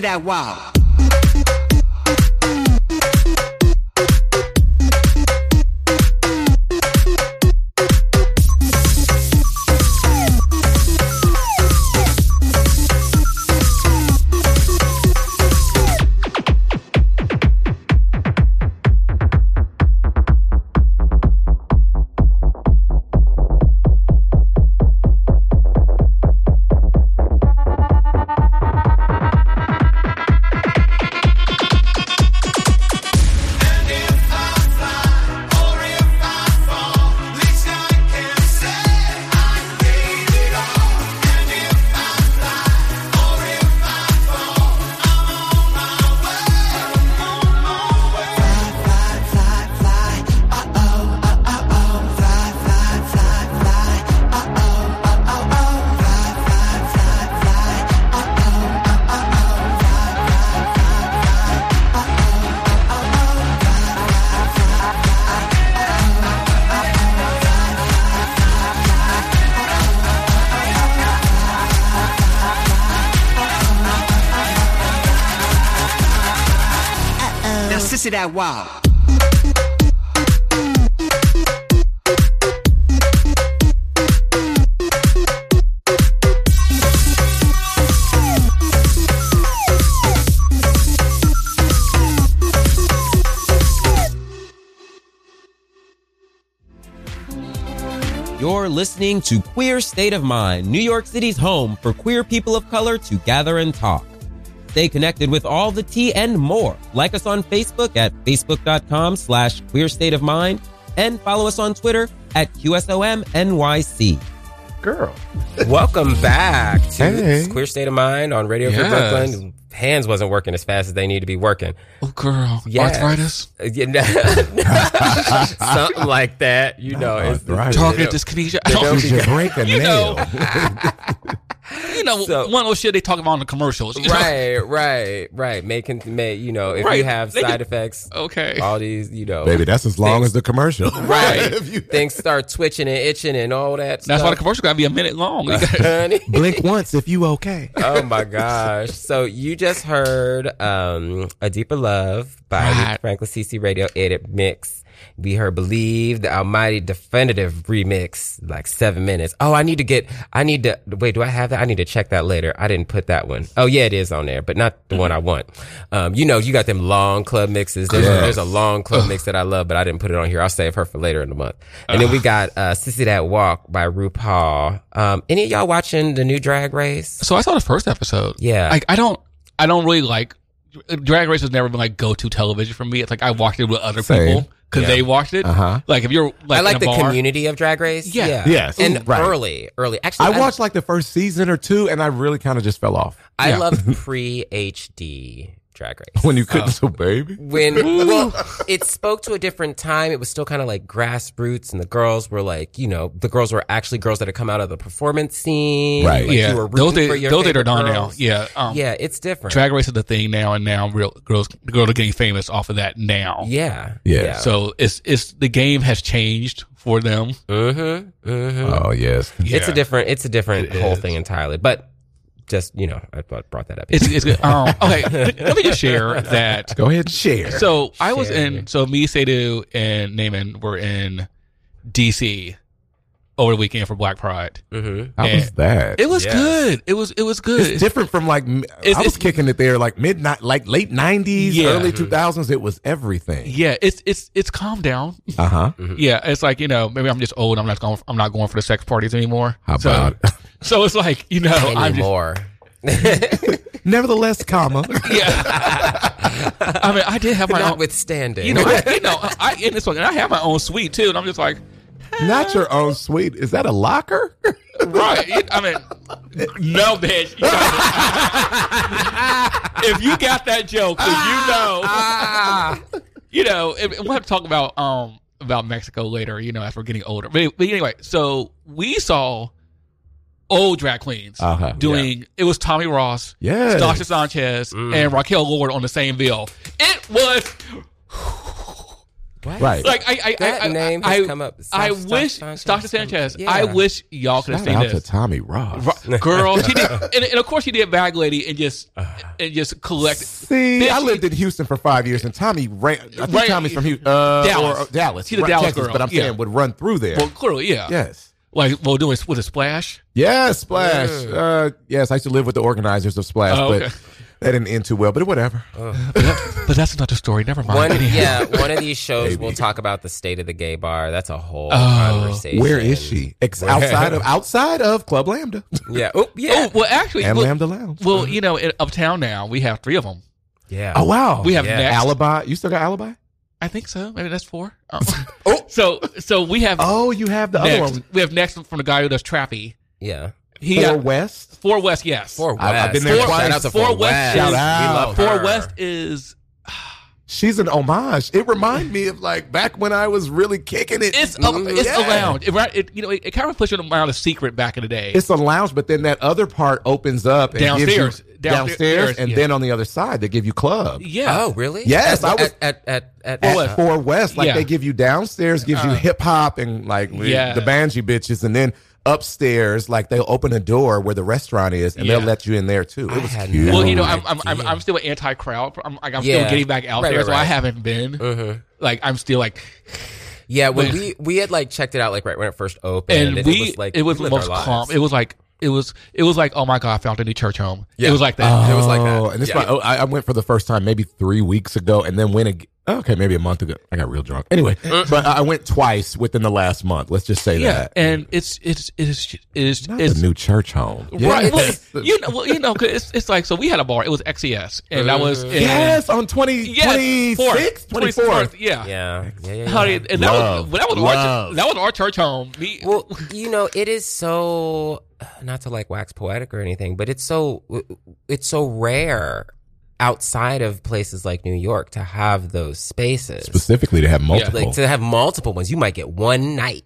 That wow. Sissy that walk. You're listening to Queer State of Mind, New York City's home for queer people of color to gather and talk. Stay connected with all the tea and more. Like us on Facebook at facebook.com slash queer state of mind and follow us on Twitter at QSOMNYC. Girl. Welcome back to Hey. Queer State of Mind on Radio Free Yes. Brooklyn. Hands wasn't working as fast as they need to be working. Oh, girl. Yes. Arthritis. Uh, yeah, no- Something like that. You know, it's, Arthritis. Tardive dyskinesia. I don't- Did you break a You nail? know. you know, So- one of those shit they talk about in the commercials. you know? right, right, right. Making, may, you know, if Right. you have They side can- effects, Okay. all these, you know, Baby, that's as long Things- as the commercial. right. If you- Things start twitching and itching and all that. That's why the commercial got to be a minute long. Honey. Blink once if you okay. oh my gosh. So you just heard um A Deeper Love by Right. Franklin CC Radio Edit Mix. We heard Believe, the Almighty Definitive remix, like seven minutes. Oh, I need to get, I need to, wait, do I have that? I need to check that later. I didn't put that one. Oh yeah, it is on there, but not the one I want. Um, you know, you got them long club mixes. There's, Yes. there's a long club mix that I love, but I didn't put it on here. I'll save her for later in the month. And then we got, uh, Sissy That Walk by RuPaul. Um, any of y'all watching the new drag race? so I saw the first episode. Yeah. Like I don't, I don't really like. Drag Race has never been like go to television for me. It's like I watched it with other Same. people because they watched it. Uh-huh. Like if you're like I like in the bar, community of Drag Race. Yeah. yeah, Yes. And Ooh, right. early, early. Actually, I watched like the first season or two, and I really kind of just fell off I Yeah. love pre HD Drag Race. when you couldn't. So, baby, when well, it spoke to a different time. It was still kind of like grassroots, and the girls were like, you know, the girls were actually girls that had come out of the performance scene. Right. Like, yeah, you were those rooting days, for your those days are done now. girls. Yeah, um, yeah, it's different. Drag Race is the thing now, and now real girls, girls are getting famous off of that now. yeah, Yeah. So it's it's the game has changed for them. Mm-hmm. Mm-hmm. oh yes, It's a different. It's a different It whole is. thing entirely. But just you know, I brought that up. It's it's good. Um, okay. Let me just share that. go ahead and share. So I was Share. in. So me, Sadu, and Naaman were in DC over the weekend for Black Pride. mm-hmm. how was that? It was Yes. good. It was it was good. It's different from like m- It's- I was it's- kicking it there like midnight, like late nineties, Yeah. early two thousands. It was everything. Yeah, it's it's it's calmed down. Uh huh. Yeah, it's like you know maybe I'm just old. I'm not going. I'm not going for the sex parties anymore. How so, about So it's like you know I'm just anymore. nevertheless, comma. yeah. I mean, I did have my own. Notwithstanding, You know, I, you know, I in this one, and I have my own suite too, and I'm just like, Not your own suite. Is that a locker? right? you- I mean, no, bitch. You know, if you got that joke, then you know, you know, and we'll have to talk about um about Mexico later. You know, as we're getting older. But, but anyway, so we saw old drag queens Uh-huh, doing. It was Tommie Ross, Yes. Stasha Sanchez, and Raquel Lord on the same bill. It was right. like I, I, That I, I, name has I, come up. I wish Sanchez. Sanchez. Yeah. I wish y'all could have seen out this. to Tommie Ross. Ru- Girl, she did, and, and of course she did bag lady and just and just collect. See, Bitch, I lived in Houston for five years, and Tommie ran. I think Ran- Tommie's from Houston, uh, Dallas. or uh, Dallas. She's a Dallas Texas, girl, but I'm yeah. saying would run through there. Well, clearly, yeah. yes, Like, well, doing with a splash. Yeah, Splash. Uh, yes, I used to live with the organizers of Splash, Oh, okay. but that didn't end too well. But whatever. But that's another story. Never mind. One, yeah, one of these shows Maybe. will talk about the state of the gay bar. That's a whole Oh. conversation. Where is she? Ex- outside of outside of Club Lambda Yeah. Oh, yeah. Oh well, actually, and well, Lambda Lounge. well, you know, in uptown now we have three of them. yeah. oh wow, We have Yeah. next. Alibi. You still got Alibi? I think so. Maybe that's four. Oh. oh, so so we have Oh, you have the other one. We have next from the guy who does Trappy. Yeah. He Four got West. four West. Yes, Four West. I- I've been there Shout twice. out to Four Four West West. is- Shout out. We love Four her. West is She's an homage. It reminded me of like back when I was really kicking it. it's a, Mm, it's yeah. a lounge. It, right- it, you know, it, it kind of puts you around a secret back in the day. It's a lounge, but then that other part opens up and gives you Downstairs. downstairs, Downstairs, and yeah. then on the other side they give you club. yeah. Oh, really? Yes, At, I was- at at at, at, At West. Four West, like Yeah. they give you downstairs, gives you hip hop and like Yeah. the banji bitches, and then upstairs, like they'll open a door where the restaurant is, and they'll let you in there too. It was cute. no Well, you know, I'm I'm, I'm. I'm still anti crowd. I'm like I'm Yeah. still getting back out Right, there, right, so I haven't been. Mhm. Like I'm still like, Yeah, when But- we we had like checked it out like right when it first opened, and it we was like it was the most calm. It was like it was it was like oh my god, I found a new church home. Yeah. It was like that. It was like that. Oh, And this Yeah. my, oh, I, I went for the first time maybe three weeks ago, and then went again. Okay, maybe a month ago. I got real drunk. Anyway, mm. but I I went twice within the last month. Let's just say yeah, that. and it's it's it's it's Not it's the new church home. Right. Well, you know, well, you know, 'cause it's, it's like so. We had a bar. It was XES, and that was in, yes, on 20, yes, 26th, 24th, 24th. Yeah, yeah, yeah, yeah. Honey, yeah. and that Love. was that was our Love. that was our church home. Me, Well, you know, it is so not to like wax poetic or anything, but it's so it's so rare outside of places like New York to have those spaces. Specifically to have multiple. Like to have multiple ones, you might get one night,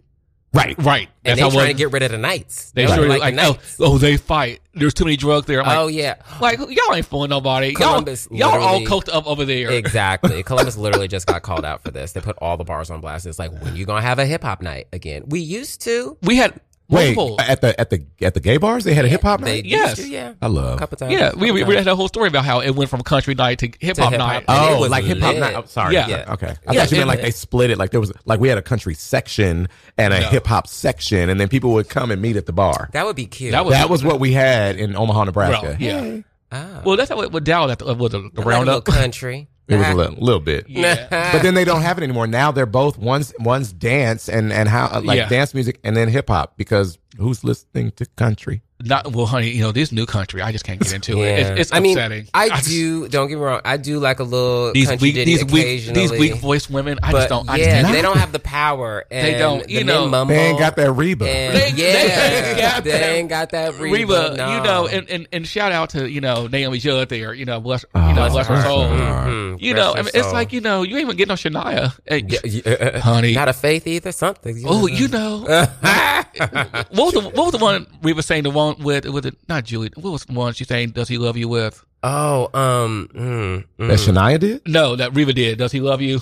right, right. and That's they how trying it to get rid of the nights. They don't sure like like, the oh, nights. oh, they fight. There's too many drugs there. I'm like, oh yeah, like y'all ain't fooling nobody. Columbus y'all, y'all are all literally- coked up over there. exactly. Columbus literally just got called out for this. They put all the bars on blast. It's like when you gonna have a hip hop night again? We used to. We had Wait, multiple. at the at the at the gay bars, they had a hip hop night. Yes. yeah. I love. A couple times. yeah, we, we, we had a whole story about how it went from country night to hip hop hip-hop. night. And it Oh, was like hip hop lit. night. Oh, sorry. Yeah. Yeah. Okay. I Yeah, thought you meant it- like they split it. Like there was like we had a country section and a No. hip hop section, and then people would come and meet at the bar. That would be cute. That was- That was what we had in Omaha, Nebraska. Bro, yeah. Ah. Well, that's how it went down at the, with the, the Like roundup. country. It was a little, little bit. Yeah. But then they don't have it anymore. Now they're both one's one's dance and and how like Yeah. dance music and then hip hop because who's listening to country? Not well, honey. You know this new country. I just can't get into Yeah. it. It's, it's I mean, upsetting. I just- do. Don't get me wrong. I do like a little these country weak, ditty these weak, occasionally. these weak voiced women. I just don't. I yeah, just they don't have the power. And They don't, The you men know. mumble, They ain't got that Reba. And They- they yeah, ain't got they that ain't got that Reba. Reba, no. you know, and, and, and shout out to you know Naomi Judd there, you know, bless, Oh, you know, bless her bless soul. her heart. Mhm. You Bless know, her I mean, it's soul. like you know, you ain't even getting no Shania, Hey, Yeah, yeah. honey. not a faith either. Something. Oh, you know, what was the what was the one we were saying? The one with with it, not Julie. What was the one she saying? Does he love you with? Oh, um, mm, mm. That Shania did? No, that Reba did. Does he love you?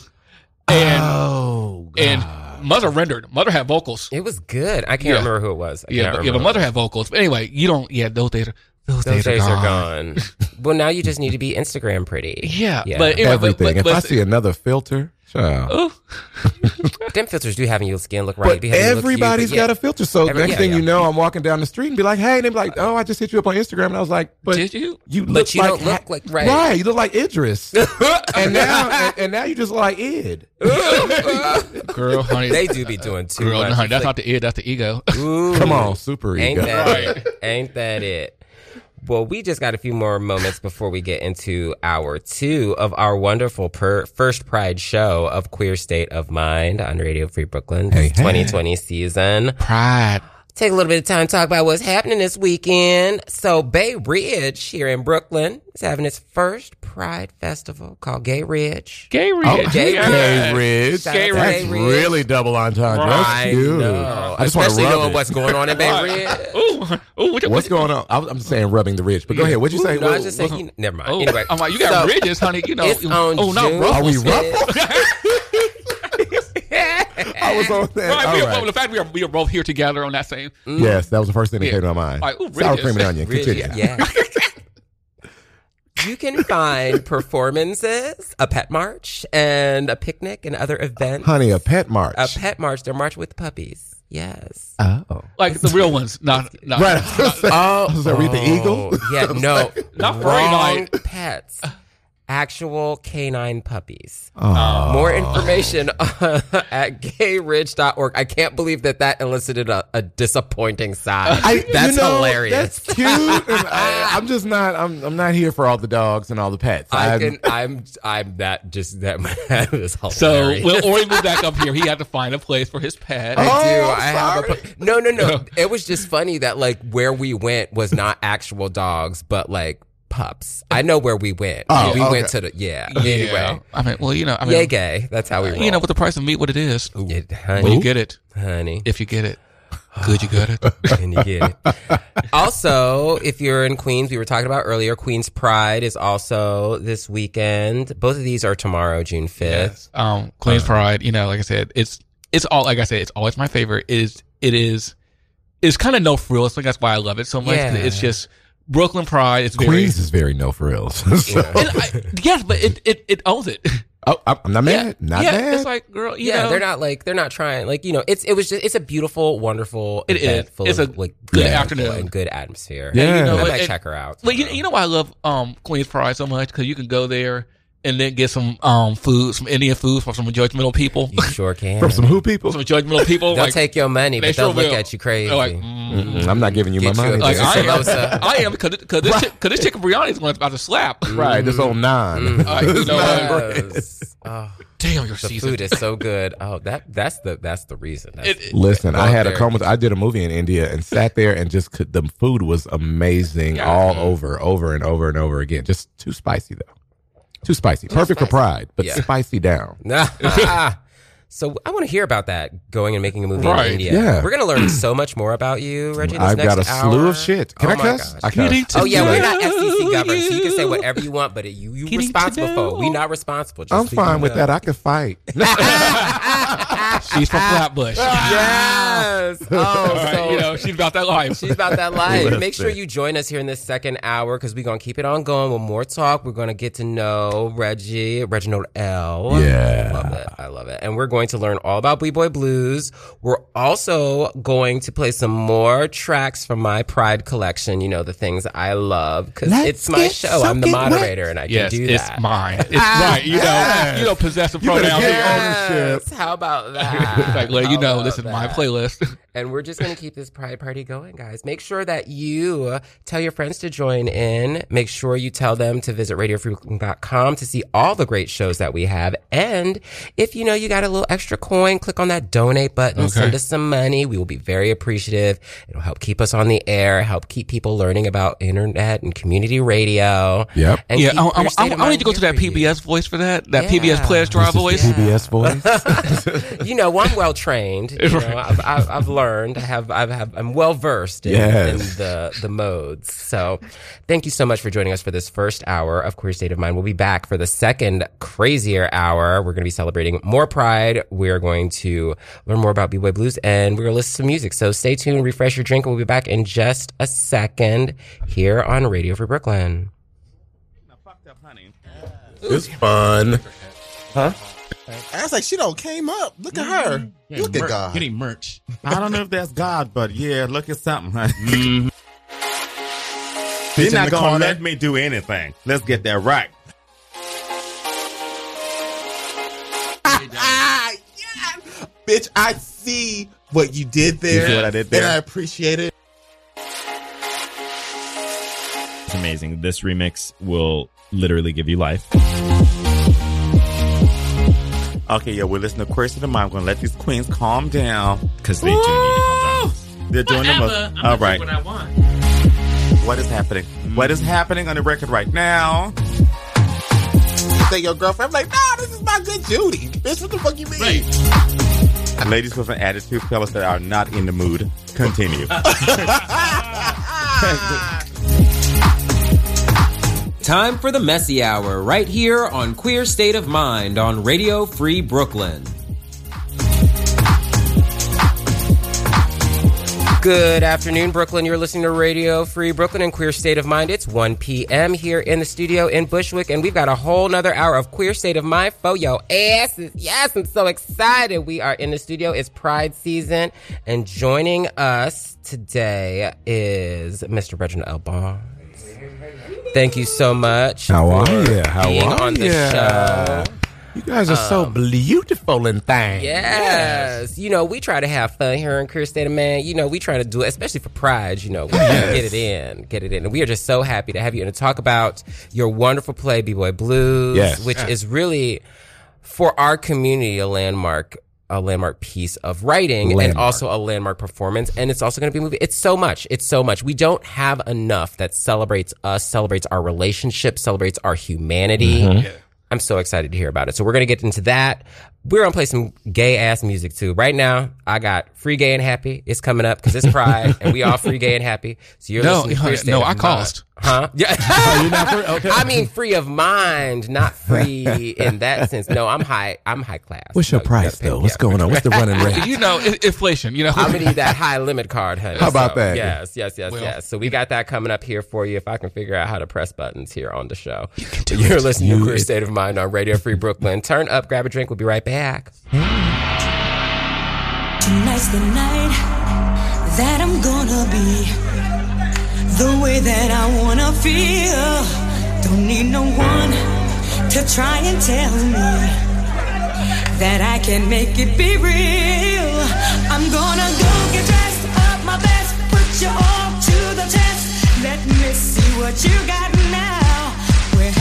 And oh, and Mother rendered. Mother had vocals. it was good. I can't Yeah. remember who it was. I Yeah, can't but, yeah, but. Mother had vocals. But anyway, you don't. Yeah, those days are those, Those days, are gone. gone. well, now you just need to be Instagram pretty. Yeah, Yeah. but anyway, everything. But, if but, I see another filter, child. oh, Them filters do having your skin look right. But be having you look cute, everybody's but yeah. got a filter. So Every- next yeah, thing yeah. you know, I'm walking down the street and be like, "Hey," and they be like, "Oh, I just hit you up on Instagram," and I was like, "But Did you? You But look you like don't look like- right. right. You look like Idris, and now and, and now you just like Id. girl, honey, They do be doing too girl, much. honey, that's like, not the id, that's the ego. ooh, Come on, super Ain't ego. that it? Ain't that it? Well, we just got a few more moments before we get into hour two of our wonderful per- first Pride show of Queer State of Mind on Radio Free Brooklyn, Hey, hey. 2020 season. Pride. Take a little bit of time to talk about what's happening this weekend. So, Bay Ridge here in Brooklyn is having its first Pride festival called Gay Ridge. Gay oh, Ridge. Oh, Gay Yeah. Gay Ridge. Shout out to That's Ridge. really double entendre. That's I cute. know. I just want to Especially rub knowing it. what's going on in Bay Ridge. Ooh, ooh, what, What's going on? I was- I'm just saying rubbing the ridge. But go ahead. What'd you say? No, I was just saying, never mind. Oh, anyway, I'm like, you got so, ridges, honey. You know, It's on oh, not June. Are we fifth. I was on that. Right, we are, right. the fact we are we are both here together on that same. Mm. Yes, that was the first thing that Yeah. came to my mind. Like, ooh, Sour cream and onion. Continue. yeah. You can find performances, a pet march, and a picnic and other events. Honey, a pet march. A pet march. They're marching with puppies. Yes. oh. Like the real ones, not not. Right. I was gonna say, Oh, I was gonna read the eagle. Oh, yeah, no. Not Friday wrong night. pets. Actual canine puppies. Oh. More information at gayridge.org. I can't believe that that elicited a, a disappointing sigh. I, that's you know, hilarious. That's cute. and I, I'm just not. I'm. I'm not here for all the dogs and all the pets. I I'm- can, I'm, I'm that just that, that was So hilarious. when Ori moved back up here, he had to find a place for his pet. I do. Oh, I have a sorry. no, no, no. It was just funny that like where we went was not actual dogs, but like pups. I know where we went. Oh, we okay. went to the yeah. Yeah. Anyway, I mean, well, you know, I mean, yay gay. That's how we roll. you know, with the price of meat, what it is, Yeah, when honey, you get it, honey, if you get it, good, you got it. and you get it. also, if you're in Queens, we were talking about earlier. Queens Pride is also this weekend. Both of these are tomorrow, June fifth. Um, Queen's Pride, you know, like I said, it's it's all like I said, it's always my favorite. Is it is it's kind of no frills. Think that's why I love it so much. Yeah. It's just Brooklyn Pride. It's very Queens is very no frills. So- And I, yes, but it, it it owns it. oh, I'm I'm not mad. Not yeah, mad. it's like girl, you yeah, know, they're not like they're not trying. Like you know, it's it was just it's a beautiful, wonderful It event is. full It's of a like good people afternoon. and good atmosphere. Yeah. you know, I might it- check her out. But you, you know why I love um Queens Pride so much because you can go there and then get some um food, some Indian food from some judgmental people. You sure can. From some who people? some judgmental people. They'll like, take your money, they but they'll sure look will. at you crazy. Like, mm, I'm not giving you Get my you money. like I am. I am because because this, chi- 'cause this chicken biryani is going about to slap. right, this old nine. Mm-hmm. Like, you know. Yes. Oh, damn, your the season. food is so good. Oh, that that's the that's the reason. That's, It- it- Listen, I Well, had a there- comment. I did a movie in India and sat there and just could, the food was amazing all over, over and over and over again. Just too spicy though. Too spicy. Perfect for pride, but Yeah. spicy down. so I want to hear about that going and making a movie Right. in India. Yeah. We're gonna learn so much more about you, Reggie. This I've got a next slew of shit. Can oh I my cuss? I cuss. Oh yeah, we're not Getting to FCC governed, so you can say whatever you want, but you you Getting responsible for. We know. not responsible. Just I'm so you fine with know. that. I can fight. She's from Flatbush. Yes. Oh, so you know, she's about that life. She's about that life. Make sure you join us here in this second hour because we're going to keep it on going with more talk. We're going to get to know Reggie, Reginald L. Yeah. I love it. I love it. And we're going to learn all about B-Boy Blues. We're also going to play some more tracks from my Pride collection. You know, the things I love because it's my show. I'm the moderator wet. and I yes, can do that. it's mine. It's right. You know, you know, possessive You better pronouns ownership. Yes. How about that? like, let you know, this is my playlist. And we're just going to keep this pride party going, guys. Make sure that you tell your friends to join in. Make sure you tell them to visit radiofreebrooklyn.com to see all the great shows that we have. And if you know you got a little extra coin, click on that donate button, send us some money. We will be very appreciative. It'll help keep us on the air, help keep people learning about internet and community radio. Yep. And yeah, I, I, I, I need to go to that for you. PBS voice for that. That Yeah. PBS Pledge Drive voice. PBS voice. you know, I'm well trained. You know, I've, I've, I've learned. I have, I've, have, I'm well versed in, Yes. in the the modes. So, thank you so much for joining us for this first hour of Queer State of Mind. We'll be back for the second crazier hour. We're going to be celebrating more Pride. We're going to learn more about B-Boy Blues, and we're going to listen to some music. So, stay tuned, refresh your drink, we'll be back in just a second here on Radio Free Brooklyn. it's fun. I was like, she don't came up. Look at her. Look at God. Getting merch. I don't know if that's God, but yeah, look at something. Huh? Mm-hmm. You're not the gonna corner. let me do anything. Let's get that right. Ah, yes. Bitch, I see what you did there. You see what I did there? And I appreciate it. It's amazing. This remix will literally give you life. Okay, yeah, we're listening to Queer State of Mind. I'm gonna let these queens calm down. Because they do need to calm down. They're doing the Whatever. most. I'm All gonna right. do what I want. What is happening? What is happening on the record right now? Say your girlfriend. I'm like, nah, this is my good Judy. Bitch, what the fuck you mean? Ladies with an attitude, fellas that are not in the mood. Continue. Time for the messy hour right here on Queer State of Mind on Radio Free Brooklyn. Good afternoon, Brooklyn. You're listening to Radio Free Brooklyn and Queer State of Mind. It's 1 p.m. here in the studio in Bushwick, and we've got a whole nother hour of Queer State of Mind for your asses. Yes, I'm so excited. We are in the studio. It's Pride season, and joining us today is Mr. Reginald L. Thank you so much. How are you? How being are on the ya? show. You guys are so um, beautiful and things. Yes. You know, we try to have fun here in Queer State of Mind. You know, we try to do it, especially for Pride, you know, we get it in, get it in. And we are just so happy to have you and to talk about your wonderful play, B-Boy Blues, Yes. which is really, for our community, a landmark a landmark piece of writing and also a landmark performance and it's also going to be a movie. It's so much. It's so much. We don't have enough that celebrates us celebrates our relationship celebrates our humanity. Mm-hmm. I'm so excited to hear about it. So we're going to get into that. We're going to play some gay ass music too. Right now, I got Free Gay and Happy. It's coming up because it's Pride and we all free gay and happy. So you're No, listening to Queer State no, of I Mind. cost. Huh? Yeah. Oh, you're not free? Okay. I mean, free of mind, not free in that sense. No, I'm high. I'm high class. What's your So you price gotta pay- though? What's yeah. going on? What's the running rate? You know, inflation. You know, I'm gonna need that high limit card, honey. How about So, that? Yes, yes, yes, Well- yes. So we got that coming up here for you. If I can figure out how to press buttons here on the show, you are listening to Queer State of Mind on Radio Free Brooklyn. Turn up, grab a drink. We'll be right back. Tonight's the night that I'm gonna be the way that I wanna feel. Don't need no one to try and tell me that I can make it be real. I'm gonna go get dressed up my best, put you all to the test. Let me see what you got now. We're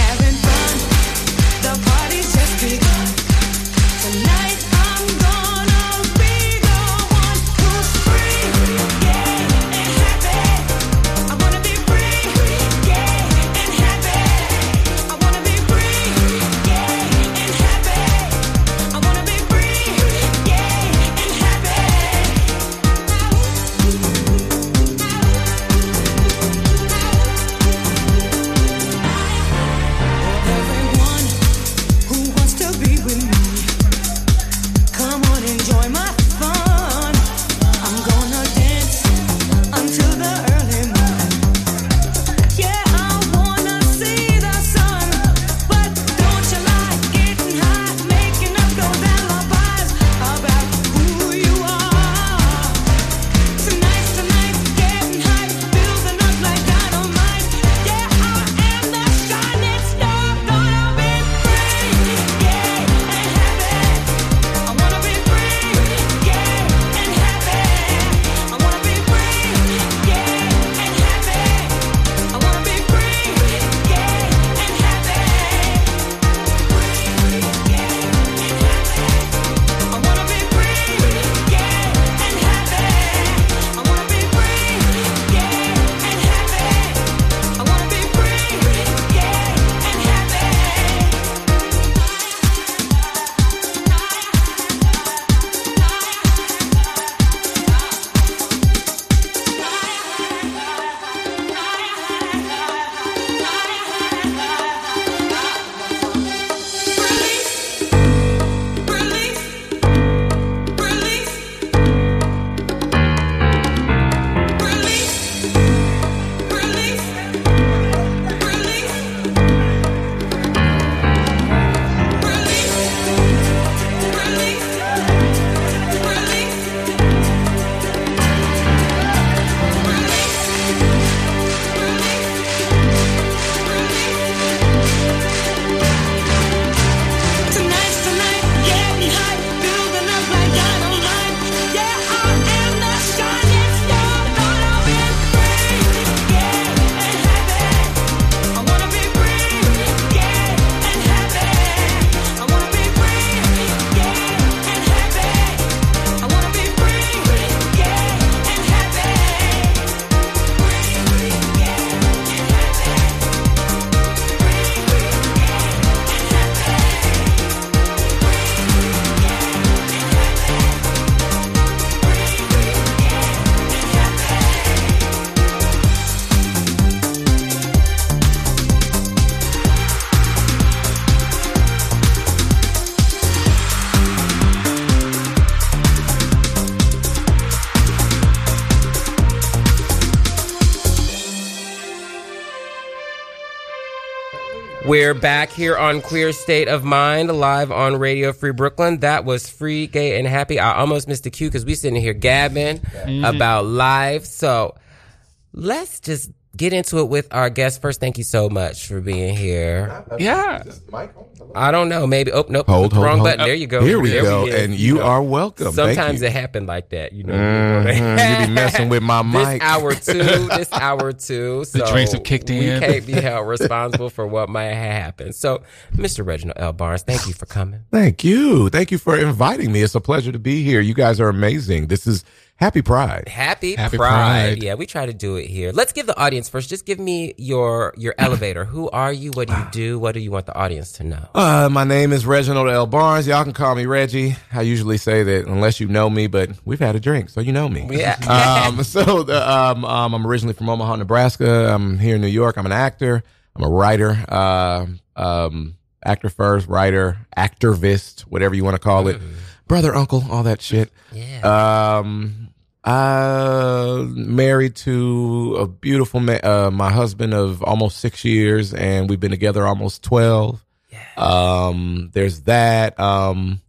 back here on Queer State of Mind, live on Radio Free Brooklyn. That was free, gay, and happy. I almost missed the cue because we sitting here gabbing mm-hmm. about life. So let's just get into it with our guest first. Thank you so much for being here. yeah. I don't know. Maybe. Oh nope. Hold, hold, wrong hold. button. There you go. Here we There go. is. And you are welcome. Sometimes you. it happened like that. You know. Mhm. You be messing with my mic. This hour two. This hour two. So The drinks have kicked in. We in. can't be held responsible for what might have happened. So, Mr. Reginald L. Barnes, thank you for coming. Thank you. Thank you for inviting me. It's a pleasure to be here. You guys are amazing. This is Happy Pride. Happy, Happy Pride. Pride. Yeah, we try to do it here. Let's give the audience first. Just give me your your elevator. Who are you? What do you do? What do you want the audience to know? Uh, my name is Reginald L. Barnes. Y'all can call me Reggie. I usually say that unless you know me, but we've had a drink, so you know me. Yeah. um, so the, um, um, I'm originally from Omaha, Nebraska. I'm here in New York. I'm an actor. I'm a writer. Uh, um, actor first, writer, activist, whatever you want to call it. Brother, uncle, all that shit. Yeah. Um, uh, married to a beautiful man, uh, my husband of almost six years, and we've been together almost twelve. Yeah. Um, there's that. Um,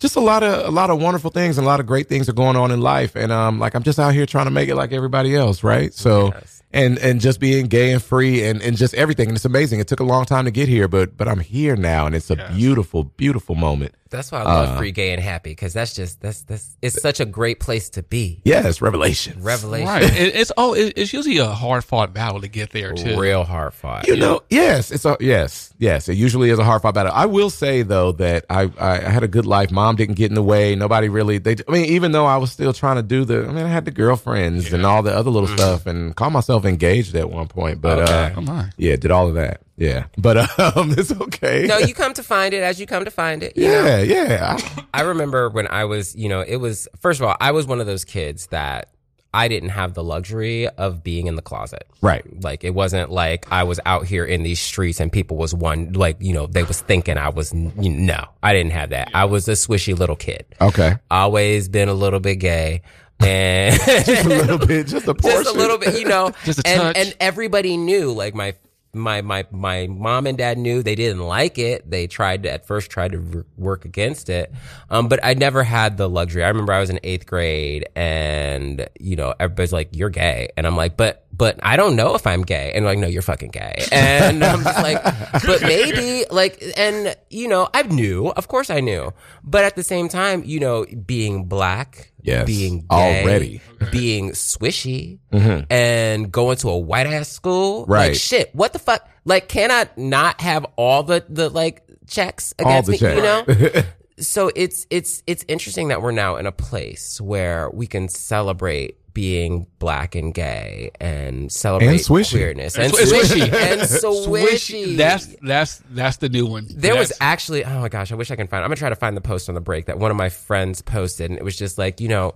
just a lot of a lot of wonderful things and a lot of great things are going on in life, and um, like I'm just out here trying to make it like everybody else, right? So. And and just being gay and free and, and just everything and it's amazing. It took a long time to get here, but but I'm here now and it's a beautiful beautiful moment. That's why I love Uh, free, gay, and happy because that's just that's that's it's such a great place to be. Yes, revelation. Revelation. Right. It, it's oh, it, it's usually a hard fought battle to get there too. Real hard fought. You know, yes, it's a yes, yes. It usually is a hard fought battle. I will say though that I, I I had a good life. Mom didn't get in the way. Nobody really. They. I mean, even though I was still trying to do the. I mean, I had the girlfriends and all the other little stuff, and called myself engaged at one point. But Okay. uh, Come on. yeah, did all of that. Yeah, but um, it's okay. No, you come to find it as you come to find it. you know? yeah, yeah. I remember when I was, you know, it was first of all, I was one of those kids that I didn't have the luxury of being in the closet. Right. Like it wasn't like I was out here in these streets and people was one like, you know, they was thinking I was you know, no. I didn't have that. I was a swishy little kid. Okay. Always been a little bit gay. And just a little bit, just a portion. just a little bit, you know. Just a and, touch. And everybody knew, like my my my my mom and dad knew they didn't like it. They tried to at first tried to work against it, um, but I never had the luxury. I remember I was in eighth grade, and you know everybody's like, "You're gay," and I'm like, "But." But I don't know if I'm gay. And like, no, you're fucking gay. And I'm just like, but maybe like, and you know, I knew, of course I knew. But at the same time, you know, being black, Yes. being gay, Already. being swishy Mhm. and going to a white ass school. Right. Like shit. What the fuck? Like, can I not have all the the like checks against me? checks. You know. so it's it's it's interesting that we're now in a place where we can celebrate being black and gay and celebrate And swishy. queerness and It's swishy swishy. and swishy. That's that's that's the new one. There was actually, oh my gosh, I wish I can find. It. I'm gonna try to find the post on the break that one of my friends posted, and it was just like, you know,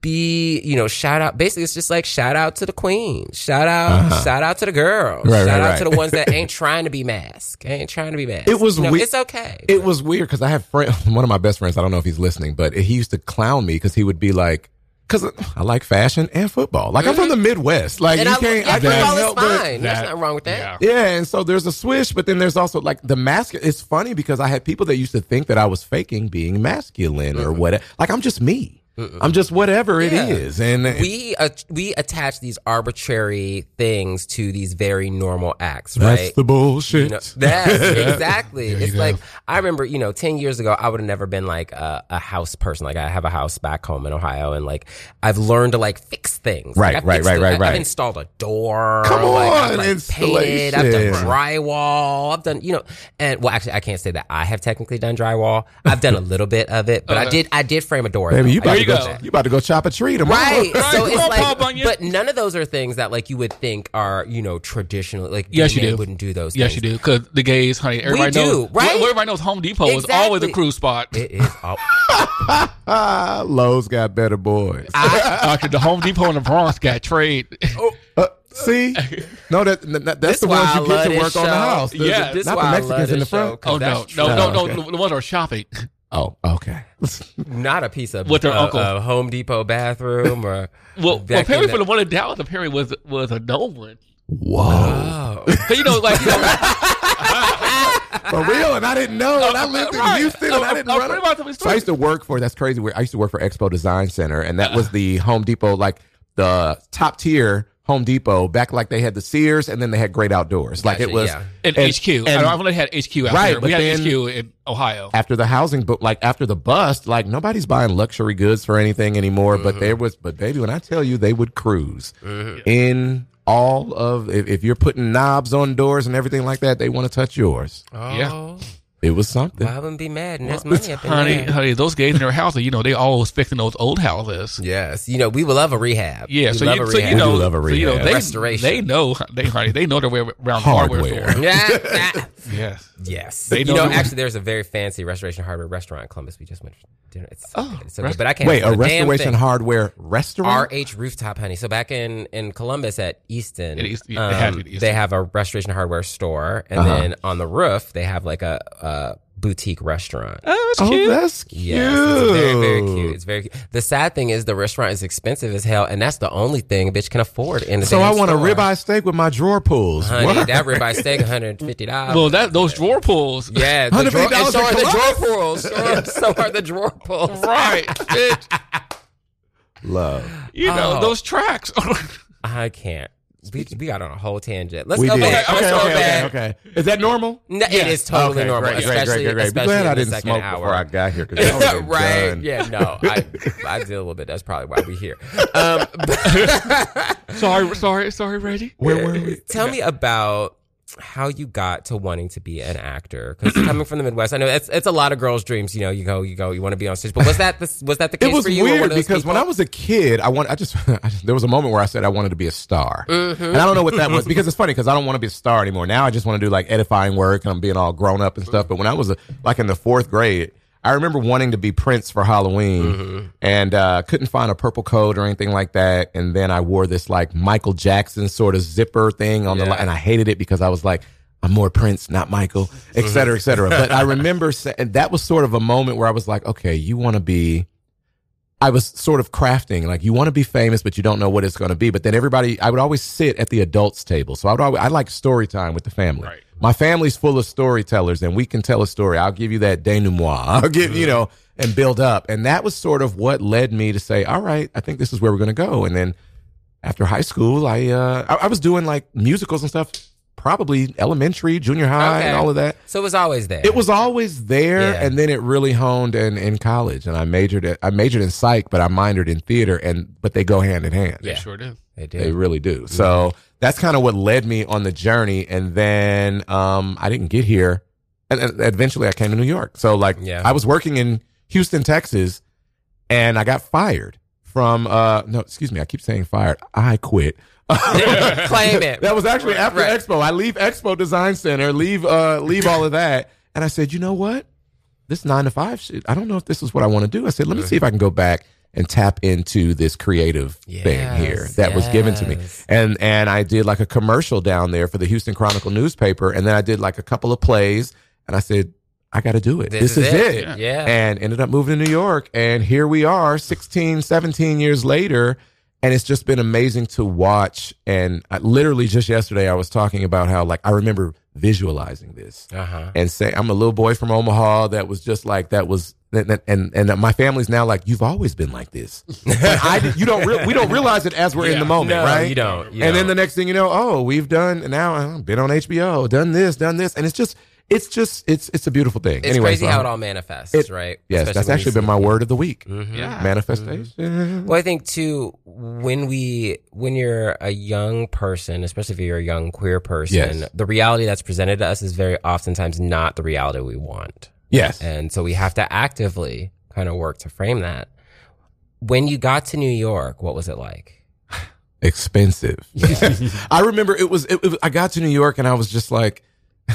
be, you know, shout out. Basically, it's just like shout out to the queen, shout out, Uh-huh. shout out to the girls, Right, shout right, out to the ones that ain't trying to be masked, ain't trying to be masked. It was You know, we- It's okay. It was weird because I have friend, one of my best friends. I don't know if he's listening, but he used to clown me because he would be like, "Because I like fashion and football. Like I'm from the mm-hmm. Midwest. Like and you I, can't. yeah, I can't football is help but- fine. There's nothing wrong with that. Yeah, and so there's a swish, but then there's also like the mask. It's funny because I had people that used to think that I was faking being masculine or mm-hmm. whatever. Like I'm just me. I'm just whatever it Yeah. is, and we uh, we attach these arbitrary things to these very normal acts, That's right? the bullshit. You know, that's exactly. There It's go. like I remember, you know, ten years ago, I would have never been like a, a house person. Like I have a house back home in Ohio, and like I've learned to like fix things. Right, Like, I right, right, it. right, I- I've installed a door. Come like, I've, on, like, painted. I've done drywall. I've done, you know, and well, actually, I can't say that I have technically done drywall. I've done a little bit of it, but I did. I did frame a door. Baby, though. You I about to go. You about to go chop a tree tomorrow? Right. So it's like, Paul Bunyan. but none of those are things that like you would think are, you know, traditional. Like, Yes, gay you do. Wouldn't do those. Yes, things. you do. Because the gays, honey, everybody do, knows. right? Everybody knows Home Depot was always a Exactly. cruise spot. It is. All- Lowe's got better boys. Actually, the Home Depot in the Bronx got trade. Uh, see, no, that, that that's This the ones you get to this work on the house. The- Yeah, the- this not the Mexicans in the this show, front. 'cause Oh no, that's no, no, no, okay. The, the ones are shopping. Oh, okay. not a piece of With their uh, uncle. uh, Home Depot bathroom or Well, well vacuum apparently for the one in Dallas, apparently was was a no one. Whoa, Oh. So, you know, like you know, for real, and I didn't know. And I lived in Right. Houston, and I didn't oh, run pretty it. So I used to work for. That's crazy. I used to work for Expo Design Center, and that was the Home Depot, like the top tier Home Depot. Back like they had the Sears, and then they had Great Outdoors. Like it was yeah. in and- HQ. and- I don't- I've only had HQ out Right, there. but We had HQ in Ohio. after the housing book like after the bust like nobody's buying luxury goods for anything anymore but there mm-hmm. was but baby when i tell you they would cruise mm-hmm. in all of if, if you're putting knobs on doors and everything like that they want to touch yours Oh. Yeah. It was something. I wouldn't be mad, and there's money up in honey, there. honey, those gays in their houses, you know, they always fixing those old houses. Yes, you know we would love a rehab. Yeah, we so love you, a so rehab. you know, We love a so, you know, rehab. they, Restoration. they know, they honey, they know their way around hardware, Hardware. store. Yeah. Yes. Yes. They you know know, the- actually, there's a very fancy restoration hardware restaurant in Columbus. We just went for dinner. It's so Oh, good. It's so rest- good. But I can't Wait, a restoration hardware restaurant? RH Rooftop, honey. So back in, in Columbus at Easton, At East- yeah, they have um, it at Easton. they have a restoration hardware store, and Uh-huh. then on the roof they have like a, a Uh, boutique restaurant. Oh, that's oh, cute. that's cute. Yes, it's very, very cute. It's very cute. The sad thing is the restaurant is expensive as hell, and that's the only thing a bitch can afford in the So I want a store. ribeye steak with my drawer pulls. Honey, What? that ribeye steak, one hundred fifty dollars. Well, that those drawer pulls. Yeah, the drawer, $150 and so are the drawer pulls. So, so are the drawer pulls. Right. bitch. Love. You know, Oh. those tracks. I can't. We, we got on a whole tangent. Let's we go did. back. Let's Okay, go okay, back. okay, okay. Is that normal? No, It is totally Okay, normal, great, great, especially, great, great. Be especially glad in I didn't smoke hour. before I got here because that would've right? done. Yeah, no, I I did a little bit. That's probably why we here. Um, sorry, sorry, sorry, Reggie. Where were we? tell me about how you got to wanting to be an actor because coming from the Midwest, I know it's it's a lot of girls' dreams. You know, you go, you go, you want to be on stage. But was that the, was that the case It was for you? weird because when? I was a kid, I want I just I just- there was a moment where I said I wanted to be a star, Mm-hmm. and I don't know what that was because it's funny because I don't want to be a star anymore. Now I just want to do like edifying work and I'm being all grown up and stuff. But when I was a, like in the fourth grade, I remember wanting to be Prince for Halloween Mm-hmm. and uh, couldn't find a purple coat or anything like that. And then I wore this like Michael Jackson sort of zipper thing on the Yeah. li- and I hated it because I was like. I'm more Prince, not Michael, et cetera, et cetera. But I remember sa- that was sort of a moment where I was like, okay, you want to be I was sort of crafting, like you want to be famous, but you don't know what it's going to be. But then everybody, I would always sit at the adults table. So I would always, I like story time with the family. Right. My family's full of storytellers and we can tell a story. I'll give you that denouement. I'll give, you know, and build up. And that was sort of what led me to say, all right, I think this is where we're going to go. And then after high school, I, uh, I, I was doing like musicals and stuff, probably elementary, junior high Okay. and all of that. so it was always there. It was always there, Yeah. and then it really honed in in college. And I majored at, I majored in psych, but I minored in theater, and but they go hand in hand. Yeah. Sure do. They do. They really do. So that's kind of what led me on the journey. And then um, I didn't get here, and, and eventually I came to New York. So like Yeah. I was working in Houston, Texas, and I got fired from. Uh, no, excuse me, I keep saying fired. I quit. Claim it. That was actually after Right. Expo. I leave Expo Design Center, leave uh leave all of that, and I said, you know what? This nine to five shit. I don't know if this is what I want to do. I said, let me see if I can go back and tap into this creative thing here that was given to me. And and I did like a commercial down there for the Houston Chronicle newspaper, and then I did like a couple of plays, and I said, I got to do it. This This, is is, it. it. Yeah. And ended up moving to New York, and here we are, 16, 17 years later. And it's just been amazing to watch. And I, literally just yesterday, I was talking about how, like, I remember visualizing this Uh-huh. and say, I'm a little boy from Omaha that was just like, that was, that- and, and my family's now like, you've always been like this. I you don't, re- we don't realize it as we're in the moment, No, right? you don't. You and then don't. the next thing you know, oh, we've done, now I've been on HBO, done this, done this. And it's just, it's just, it's, it's a beautiful thing. It's anyway, crazy so how it all manifests, it- right? Yes, Especially that's actually been my word of the week. Mm-hmm. Yeah. Manifestation. Mm-hmm. Well, I think too when we when you're a young person, especially if you're a young queer person, Yes. the reality that's presented to us is very oftentimes not the reality we want. Yes. And so we have to actively kind of work to frame that. When you got to New York, what was it like? expensive. I remember it was, it, it was- I got to New York and I was just like,